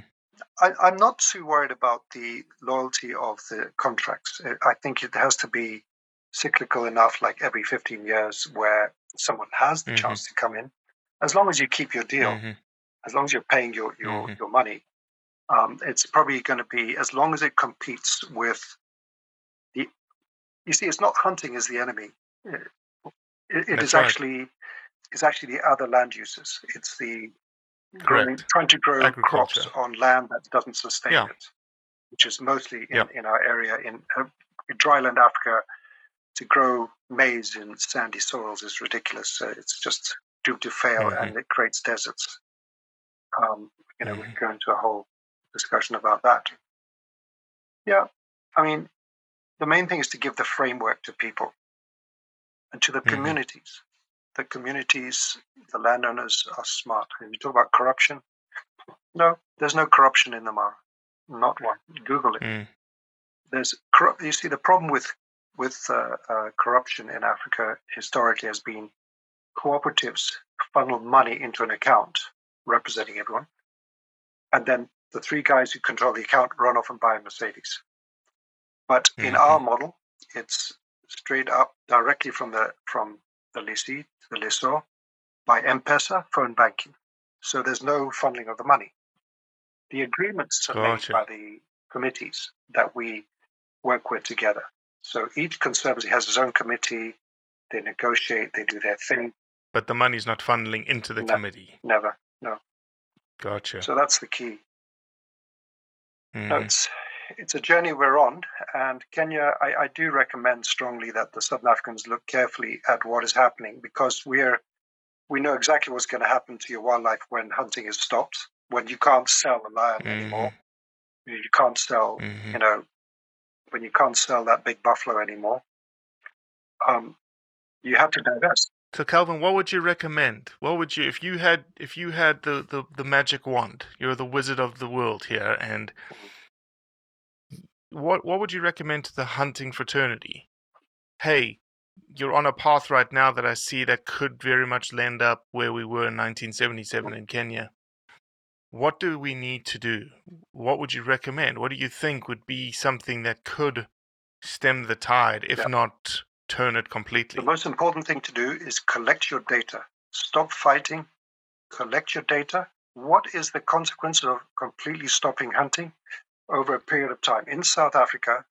I, I'm not too worried about the loyalty of the contracts. I think it has to be cyclical enough, like every 15 years, where someone has the Mhm. chance to come in. As long as you keep your deal, hmm as long as you're paying your your, Mhm. your money, um, it's probably going to be as long as it competes with the. You see, it's not hunting is the enemy. It, it is right. actually it's actually the other land uses. It's the growing, trying to grow crops on land that doesn't sustain Yeah. it, which is mostly in, Yeah. in our area in, uh, in dryland Africa. To grow maize in sandy soils is ridiculous. Uh, it's just doomed to fail, Mhm. and it creates deserts. Um, you know, we Mhm. could go into a whole discussion about that. Yeah, I mean, the main thing is to give the framework to people and to the Mhm. communities. The communities, the landowners are smart. And you talk about corruption. No, there's no corruption in the Mara. Not one. Google it. Mm. There's you see the problem with with uh, uh, corruption in Africa historically has been cooperatives funnel money into an account representing everyone, and then the three guys who control the account run off and buy a Mercedes. But in Mhm. our model, it's straight up directly from the from the lessee to the lessor by M-Pesa phone banking. So there's no funneling of the money. The agreements are Gotcha. made by the committees that we work with together. So each conservancy has its own committee. They negotiate. They do their thing. But the money's not funneling into the No. committee. Never, no. Gotcha. So that's the key. No, Mhm. it's it's a journey we're on, and Kenya. I, I do recommend strongly that the Southern Africans look carefully at what is happening because we're we know exactly what's going to happen to your wildlife when hunting is stopped. When you can't sell a lion anymore, you can't sell. Mhm. You know, when you can't sell that big buffalo anymore, um, you have to divest. So Calvin, what would you recommend? What would you if you had if you had the, the, the magic wand, you're the wizard of the world here, and what what would you recommend to the hunting fraternity? Hey, you're on a path right now that I see that could very much land up where we were in 1977 in Kenya. What do we need to do? What would you recommend? What do you think would be something that could stem the tide, if Yeah. not turn it completely? The most important thing to do is collect your data. Stop fighting. Collect your data. What is the consequence of completely stopping hunting over a period of time in South Africa?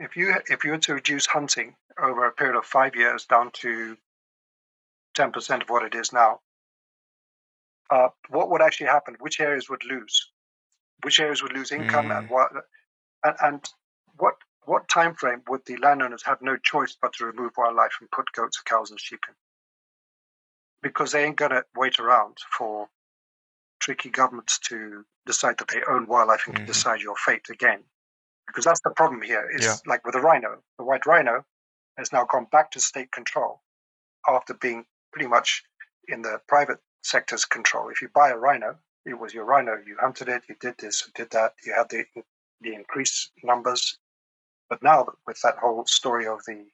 If you if you were to reduce hunting over a period of five years down to ten percent of what it is now, uh, what would actually happen? Which areas would lose? Which areas would lose income, and what? And, and what what time frame would the landowners have no choice but to remove wildlife and put goats, cows, and sheep in? Because they ain't gonna wait around for tricky governments to decide that they own wildlife and can Mhm. decide your fate again. Because that's the problem here. Is Yeah. like with the rhino, the white rhino has now gone back to state control after being pretty much in the private sector's control. If you buy a rhino, it was your rhino. You hunted it, you did this, you did that, you had the the increased numbers. But now with that whole story of the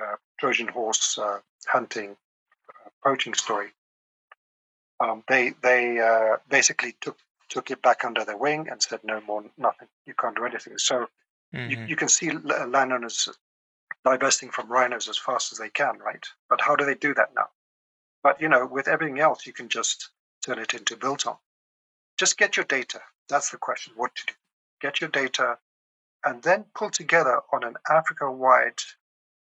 uh, Trojan horse uh, hunting, uh, poaching story, um, they they uh, basically took took it back under their wing and said no more, nothing. You can't do anything. So Mhm. you, you can see landowners divesting from rhinos as fast as they can, right? But how do they do that now? But you know, with everything else, you can just turn it into built on. Just get your data. That's the question. What to do? Get your data, and then pull together on an Africa-wide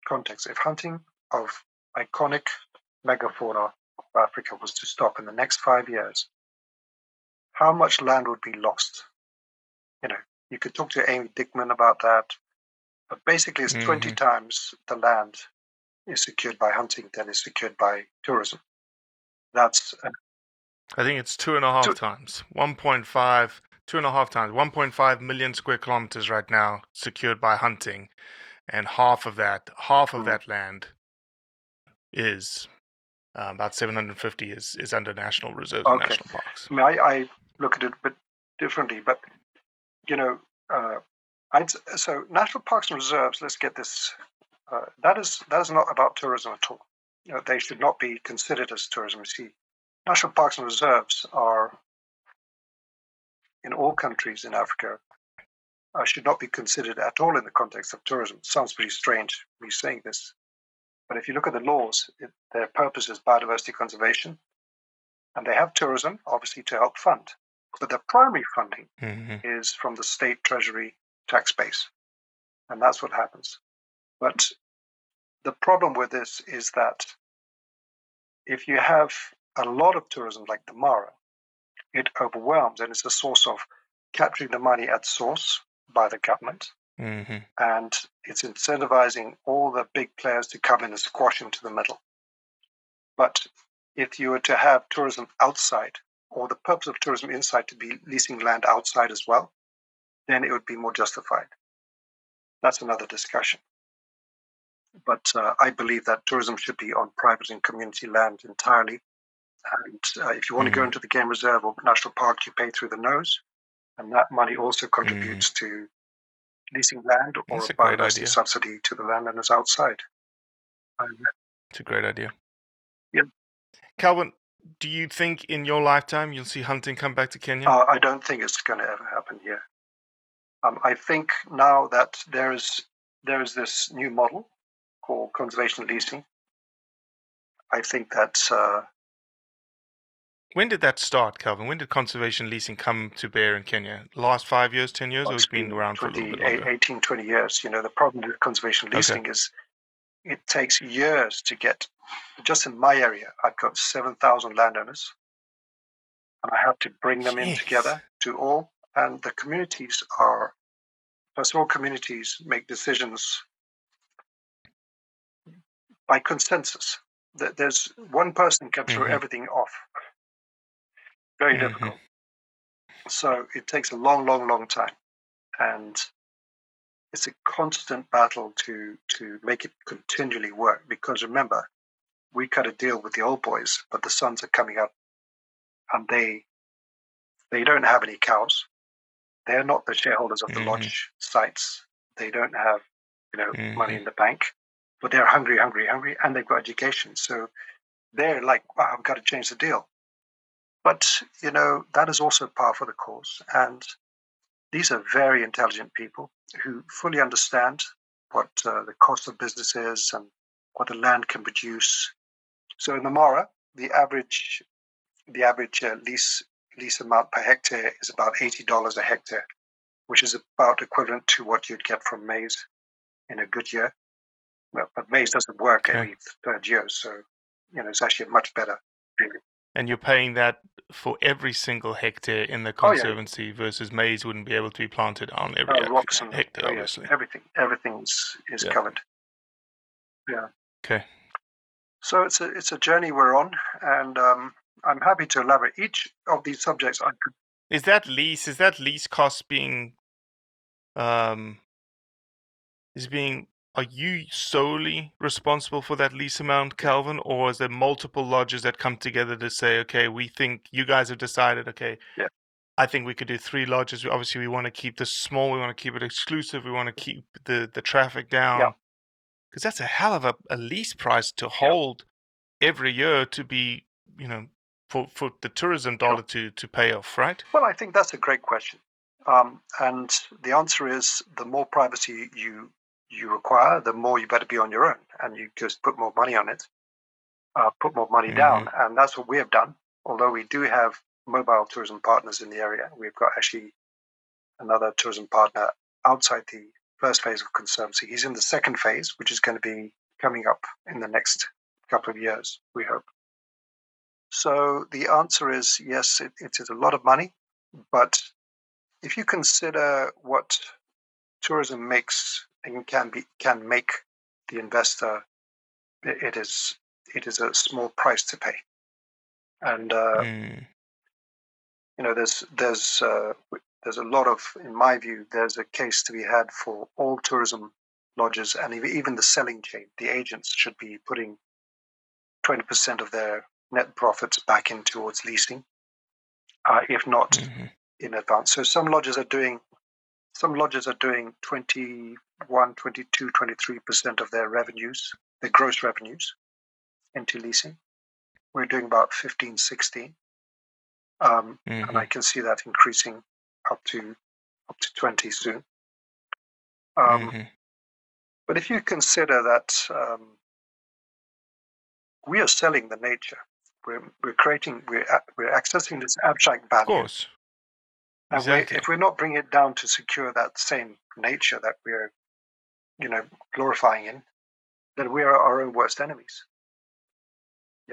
context. If hunting of iconic megafauna of Africa was to stop in the next five years, how much land would be lost? You know, you could talk to Amy Dickman about that. But basically, it's 20 Mhm. times the land is secured by hunting than is secured by tourism. That's uh, I think it's two and a half Two- times. 1.5, two and a half times. 1.5 million square kilometers right now secured by hunting. And half of that, half of Mm. that land is uh, about 750 is, is under national reserves and national parks. I mean, I, I look at it a bit differently, but you know, uh, I'd, so national parks and reserves. Let's get this. Uh, that is that is not about tourism at all. You know, they should not be considered as tourism. You see, national parks and reserves are in all countries in Africa. Uh, should not be considered at all in the context of tourism. It sounds pretty strange me saying this, but if you look at the laws, it, their purpose is biodiversity conservation, and they have tourism obviously to help fund. But the primary funding hmm is from the state treasury tax base. And that's what happens. But the problem with this is that if you have a lot of tourism like the Mara, it overwhelms and it's a source of capturing the money at source by the government. hmm And it's incentivizing all the big players to come in and squash into the middle. But if you were to have tourism outside, or the purpose of tourism inside to be leasing land outside as well, then it would be more justified. That's another discussion. But uh, I believe that tourism should be on private and community land entirely. And uh, if you want to go Mhm. into the game reserve or national park, you pay through the nose. And that money also contributes to leasing land or That's a biodiversity subsidy to the landowners outside. It's a great idea. Yeah. Calvin, do you think in your lifetime you'll see hunting come back to Kenya? Uh, I don't think it's going to ever happen here. Um, I think now that there is there is this new model called conservation leasing. I think that uh, when did that start, Calvin? When did conservation leasing come to bear in Kenya? Last five years, ten years, or it's been around for a little 20, bit longer? 18, 20 years. You know, the problem with conservation Okay. leasing is it takes years to get. Just in my area, I've got seven thousand landowners, and I have to bring them in together to all. And the communities are, first of all, communities make decisions by consensus. That There's one person can throw Mhm. everything off. Very Mhm. difficult. So it takes a long, long, long time, and it's a constant battle to to make it continually work. Because remember, we cut a deal with the old boys, but the sons are coming up, and they they don't have any cows. They're not the shareholders of the Mhm. lodge sites. They don't have you know money Mhm. in the bank, but they're hungry, hungry, hungry, and they've got education. So they're like, wow, I've got to change the deal. But you know that is also par for the course, and these are very intelligent people who fully understand what uh, the cost of business is and what the land can produce. So in the Mara, the average the average uh, lease lease amount per hectare is about eighty dollars a hectare, which is about equivalent to what you'd get from maize in a good year. Well, but maize doesn't work Okay. every third year, so you know it's actually much better. And you're paying that for every single hectare in the Oh, yeah. conservancy versus maize wouldn't be able to be planted on every hec- rocks and hectare, oh, yeah, obviously. everything, everything's is Yeah. covered. Yeah. Okay. So it's a it's a journey we're on, and um, I'm happy to elaborate. Each of these subjects, I could Is that lease? Is that lease cost being, um, is being are you solely responsible for that lease amount, Calvin, or is there multiple lodges that come together to say, okay, we think you guys have decided, okay, Yeah. I think we could do three lodges. Obviously, we want to keep this small. We want to keep it exclusive. We want to keep the the traffic down. Because that's a hell of a, a lease price to hold every year to be, you know, for, for the tourism dollar to, to pay off, right? Well, I think that's a great question. Um, and the answer is the more privacy you you require, the more you better be on your own, and you just put more money on it, uh, put more money down, and that's what we have done. Although we do have mobile tourism partners in the area, we've got actually another tourism partner outside the first phase of conservancy. He's in the second phase, which is going to be coming up in the next couple of years, we hope. So the answer is yes, it, it is a lot of money, but if you consider what tourism makes and can be can make the investor, it, is it is a small price to pay, and uh, Mm. you know there's there's uh, there's a lot of in my view there's a case to be had for all tourism lodges and even the selling chain. The agents should be putting twenty percent of their net profits back in towards leasing, uh, if not Mhm. in advance. So some lodges are doing some lodges are doing 21, 22, 23% of their revenues, their gross revenues into leasing. We're doing about 15, 16. Um, and I Mhm. can see that increasing up to up to 20 soon. Um, Mhm. But if you consider that um, we are selling the nature, we're, we're creating, we're, we're accessing this abstract value. Of course. And we, Exactly. if we're not bringing it down to secure that same nature that we're, you know, glorifying in, then we are our own worst enemies.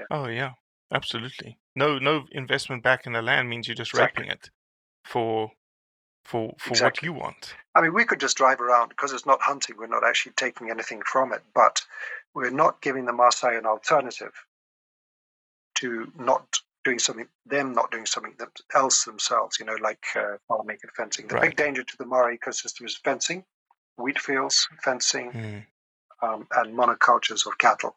Oh yeah, absolutely. No, no investment back in the land means you're just Exactly. raping it for for for Exactly. what you want. I mean, we could just drive around because it's not hunting. We're not actually taking anything from it, but we're not giving the Maasai an alternative to not doing something, them not doing something else themselves. You know, like uh, farming and fencing. The Right. big danger to the Mara ecosystem is fencing, wheat fields, fencing, Mm. um, and monocultures of cattle.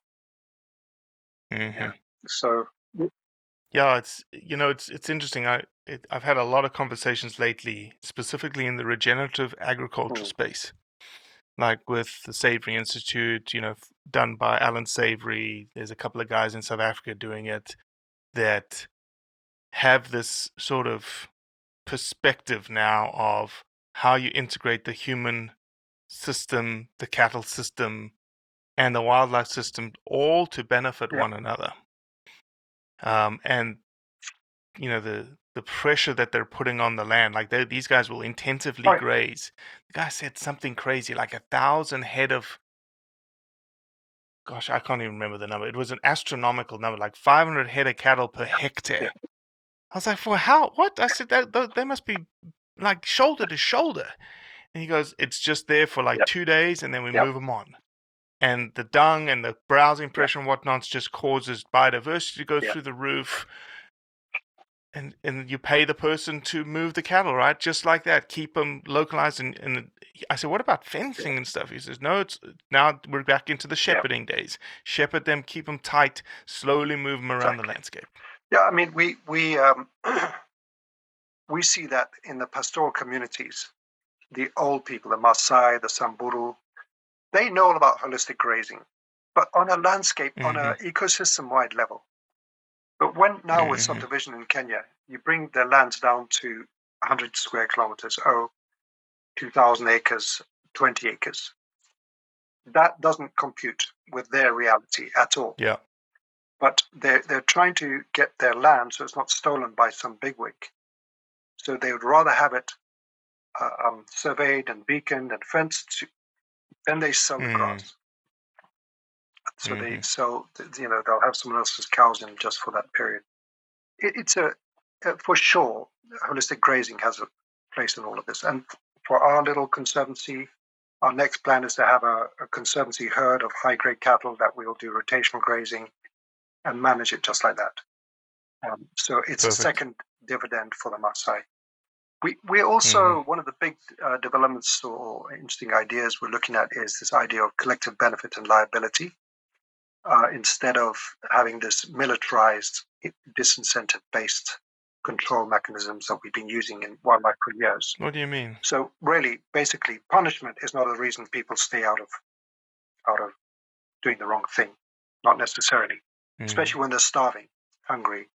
hmm So Yeah, it's you know it's it's interesting. I it, I've had a lot of conversations lately, specifically in the regenerative agriculture Mm. space, like with the Savory Institute. You know, done by Alan Savory. There's a couple of guys in South Africa doing it that have this sort of perspective now of how you integrate the human system, the cattle system, and the wildlife system all to benefit Yeah. one another. Um, and you know the the pressure that they're putting on the land, like they, these guys will intensively Right. graze. The guy said something crazy, like a thousand head of. Gosh, I can't even remember the number. It was an astronomical number, like 500 head of cattle per hectare. I was like, for how? What? I said that th- they must be like shoulder to shoulder. And he goes, it's just there for like Yep. two days, and then we Yep. move them on. And the dung and the browsing pressure and whatnot just causes biodiversity to go Yep. through the roof. And and you pay the person to move the cattle, right? Just like that, keep them localized. And, and I said, what about fencing and stuff? He says, no, it's now we're back into the shepherding days. Shepherd them, keep them tight, slowly move them around the landscape. Yeah, I mean, we we um, we see that in the pastoral communities, the old people, the Maasai, the Samburu, they know all about holistic grazing, but on a landscape, on an ecosystem-wide level. But when now with subdivision in Kenya, you bring the lands down to 100 square kilometers, oh, 2,000 acres, 20 acres. That doesn't compute with their reality at all Yeah. but they're, they're trying to get their land so it's not stolen by some bigwig. So they would rather have it uh, um, surveyed and beaconed and fenced then they sell the Mm. grass. So they Mhm. sell, you know, they'll have someone else's cows in just for that period. It, it's a, uh, for sure, holistic grazing has a place in all of this. And for our little conservancy, our next plan is to have a, a conservancy herd of high grade cattle that we'll do rotational grazing and manage it just like that. Um, so it's a second dividend for the Maasai. We we also one of the big uh, developments or interesting ideas we're looking at is this idea of collective benefit and liability. Uh, instead of having this militarized, disincentive based control mechanisms that we've been using in wildlife for years. What do you mean? So really, basically, punishment is not a reason people stay out of out of doing the wrong thing. Not necessarily, Mm. especially when they're starving, hungry.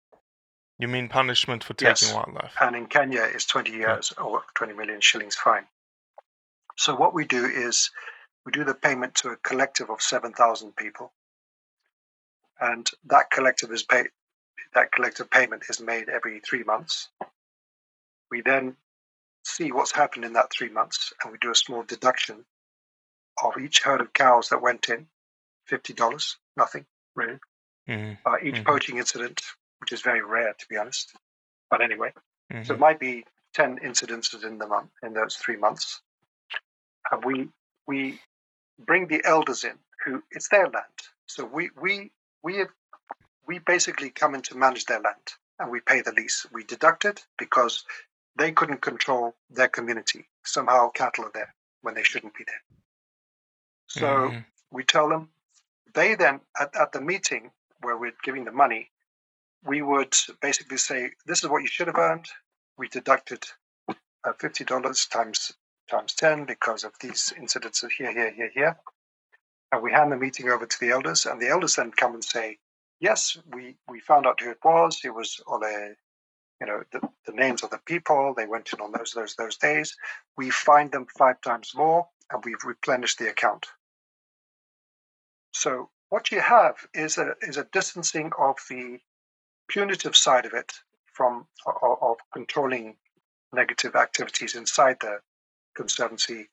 You mean punishment for taking Yes. wildlife? And in Kenya, it's 20 years or 20 million shillings fine. So what we do is we do the payment to a collective of 7,000 people, and that collective is paid. That collective payment is made every three months. We then see what's happened in that three months, and we do a small deduction of each herd of cows that went in, fifty dollars, nothing really. Mhm. Uh, each Mhm. poaching incident, which is very rare to be honest, but anyway, so Mhm. it might be ten incidences in the month in those three months, and we we bring the elders in who it's their land, so we we we have, we basically come in to manage their land, and we pay the lease. We deduct it because they couldn't control their community. Somehow cattle are there when they shouldn't be there. So Mhm. we tell them they then at, at the meeting where we're giving the money we would basically say this is what you should have earned we deducted uh, $50 times times 10 because of these incidents here here here here and we hand the meeting over to the elders and the elders then come and say yes we we found out who it was. It was ole you know the, the names of the people. They went in on those those those days. We find them five times more and we've replenished the account. So what you have is a is a distancing of the punitive side of it from of, of controlling negative activities inside the conservancy,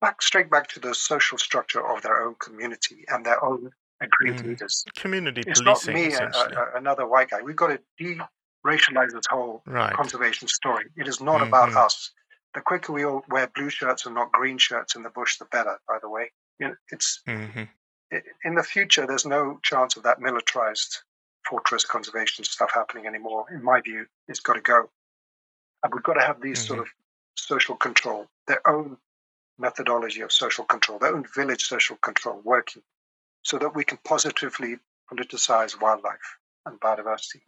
back straight back to the social structure of their own community and their own agreed Mhm. leaders. Community It's not me, a, a, another white guy. We've got to de-racialize this whole right. conservation story. It is not about Mhm. us. The quicker we all wear blue shirts and not green shirts in the bush, the better. By the way, you know, it's hmm i- in the future, there's no chance of that militarized fortress conservation stuff happening anymore. In my view, it's got to go. And we've got to have these sort of social control, their own methodology of social control, their own village social control working so that we can positively politicize wildlife and biodiversity.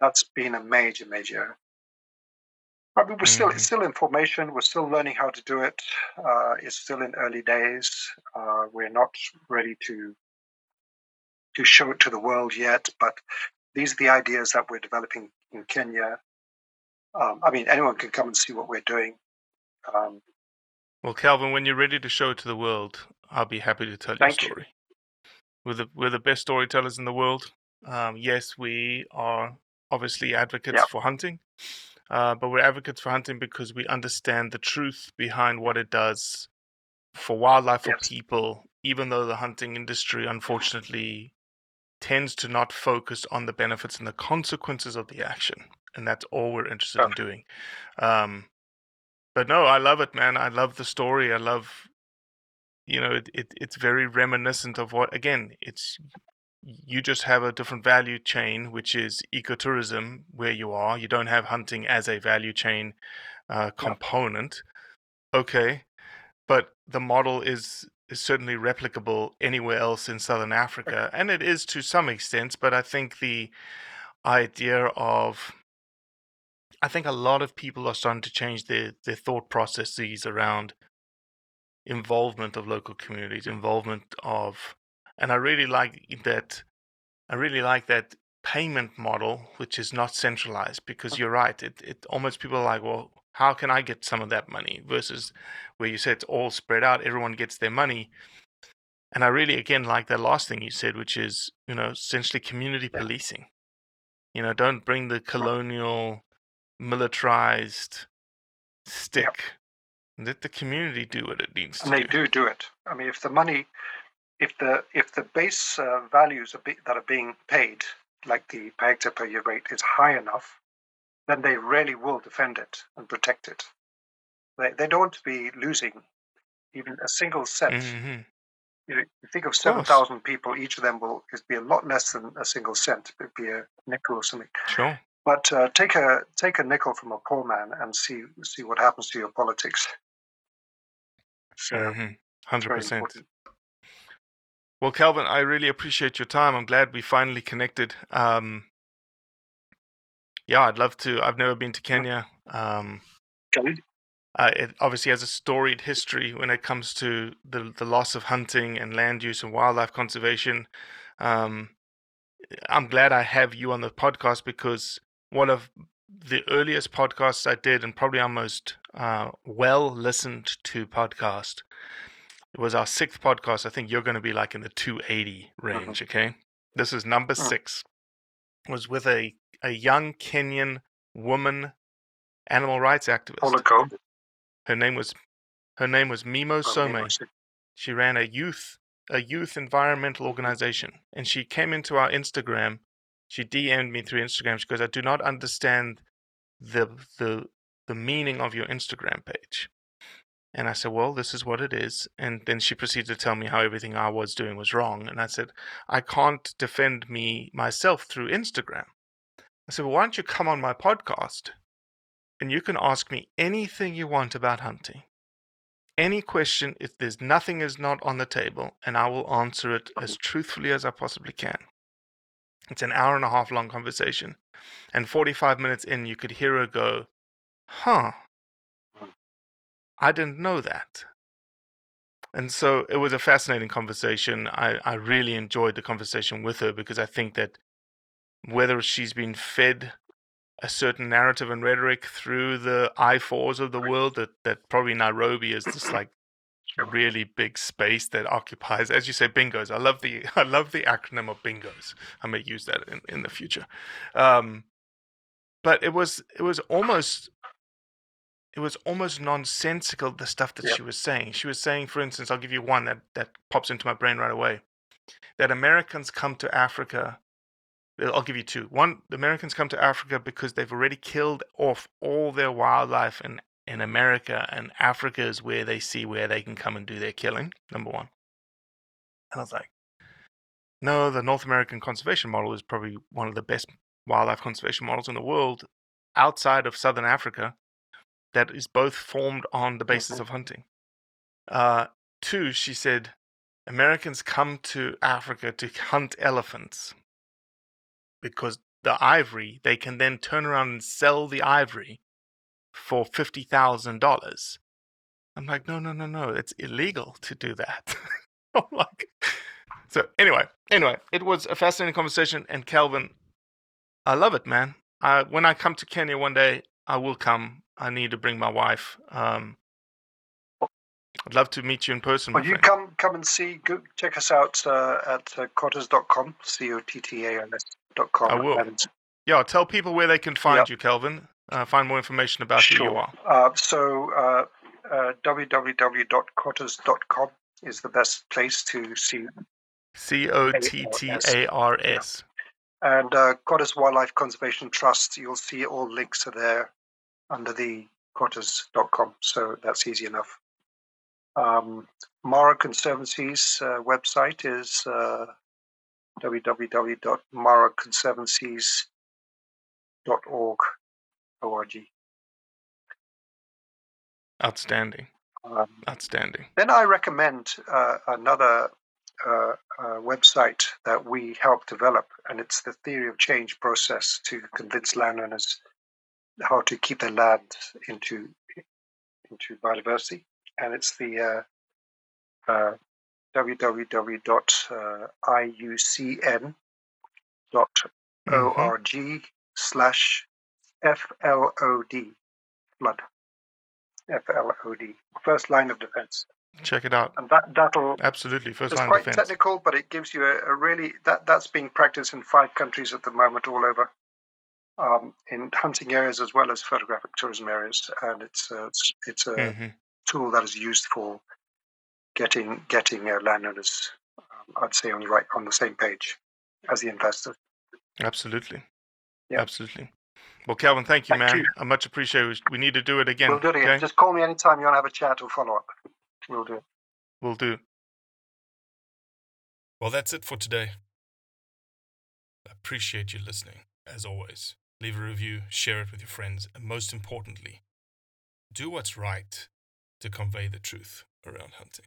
That's been a major, major. I mean, we're still, it's still in formation. We're still learning how to do it. Uh, it's still in early days. Uh, we're not ready to to show it to the world yet, but these are the ideas that we're developing in Kenya. Um, I mean, anyone can come and see what we're doing. Um, Well, Calvin, when you're ready to show it to the world, I'll be happy to tell Thank your you. story. We're the we're the best storytellers in the world. Um, yes, we are obviously advocates Yep. for hunting, uh, but we're advocates for hunting because we understand the truth behind what it does for wildlife, for Yes. people. Even though the hunting industry, unfortunately, tends to not focus on the benefits and the consequences of the action, and that's all we're interested in doing. Um, but no, I love it, man. I love the story. I love, you know, it, it it's very reminiscent of what again. It's you just have a different value chain, which is ecotourism, where you are. You don't have hunting as a value chain uh, component. Okay, but the model is is certainly replicable anywhere else in southern Africa, and it is to some extent. But I think the idea of I think a lot of people are starting to change their, their thought processes around involvement of local communities, involvement of, and I really like that. I really like that payment model, which is not centralized, because you're right. It it almost people are like, well, how can I get some of that money? Versus where you said it's all spread out, everyone gets their money. And I really again like that last thing you said, which is you know essentially community policing. You know, don't bring the colonial militarized stick. Let the community do what it needs to and they do. do it. I mean, if the money, if the if the base uh, values are be, that are being paid, like the per hectare per year rate, is high enough, then they really will defend it and protect it. They they don't want to be losing even a single cent. hmm You, know, you think of seven thousand people, each of them will be a lot less than a single cent. It'd be a nickel or something. Sure. But uh, take a take a nickel from a poor man and see see what happens to your politics. So, Mhm. Hundred very percent. Well, Calvin, I really appreciate your time. I'm glad we finally connected. Um, yeah, I'd love to. I've never been to Kenya. Um, uh, it obviously has a storied history when it comes to the the loss of hunting and land use and wildlife conservation. Um, I'm glad I have you on the podcast because one of the earliest podcasts I did, and probably our most uh, well listened to podcast, it was our sixth podcast. I think you're going to be like in the 280 range. Okay, this is number Mhm. six. Was with a a young Kenyan woman animal rights activist. Her name was her name was Mimo Some. She ran a youth a youth environmental organization, and she came into our Instagram. She DM'd me through Instagram. She goes, "I do not understand the the the meaning of your Instagram page." And I said, "Well, this is what it is." And then she proceeded to tell me how everything I was doing was wrong. And I said, "I can't defend me myself through Instagram." I said, well, "Why don't you come on my podcast, and you can ask me anything you want about hunting." any question if there's nothing is not on the table and i will answer it as truthfully as i possibly can it's an hour and a half long conversation and 45 minutes in you could hear her go huh. Hmm. I didn't know that. And so it was a fascinating conversation. I, I really enjoyed the conversation with her because i think that whether she's been fed a certain narrative and rhetoric through the IFAWs of the world that, that probably Nairobi is this like really big space that occupies, as you say, bingos. I love the I love the acronym of bingos. I may use that in, in the future. Um, but it was it was almost it was almost nonsensical the stuff that Yep. she was saying. She was saying, for instance, I'll give you one that, that pops into my brain right away. That Americans come to Africa I'll give you two. One, the Americans come to Africa because they've already killed off all their wildlife in, in America, and Africa is where they see where they can come and do their killing. Number one. And I was like, no, the North American conservation model is probably one of the best wildlife conservation models in the world outside of Southern Africa that is both formed on the basis of hunting. Uh, two, she said, Americans come to Africa to hunt elephants because the ivory, they can then turn around and sell the ivory for $50,000. I'm like, no, no, no, no, it's illegal to do that. I'm like, so anyway, anyway, it was a fascinating conversation. And Calvin, I love it, man. I, when I come to Kenya one day, I will come. I need to bring my wife. Um, I'd love to meet you in person. Well, you friend. come come and see. Go, check us out uh, at uh, cottars.com, c o t t a r s dot com. I will. And, Yeah, tell people where they can find Yep. you, Calvin. Uh, find more information about who you are. Uh, so uh, uh, www.cottars.com is the best place to see. C O T T A R S. And uh, Cottar's Wildlife Conservation Trust, you'll see all links are there under the cottars.com. So that's easy enough. Um, Mara Conservancy's uh, website is uh, www.maraconservancies.org. O-R-G. Outstanding. Um, Outstanding. Then I recommend uh, another uh, uh, website that we help develop, and it's the theory of change process to convince landowners how to keep their land into into biodiversity, and it's the uh, uh, www.iucn.org slash FLOD flood. FLOD, first line of defense. Check it out. And that, that'll Absolutely. First it's line quite defense. technical, but it gives you a, a really that that's being practiced in five countries at the moment, all over, um, in hunting areas as well as photographic tourism areas, and it's a, it's, it's a hmm tool that is used for getting getting uh, landowners, um, I'd say, on the right on the same page as the investors. Absolutely. Yeah. Absolutely. Well, Calvin, thank you, Thank man. you. I much appreciate it. We need to do it again. we'll do it again. Okay? Just call me anytime you want to have a chat or follow up. We'll do it. We'll do. Well, that's it for today. I appreciate you listening, as always. leave a review, share it with your friends, and most importantly, do what's right to convey the truth around hunting.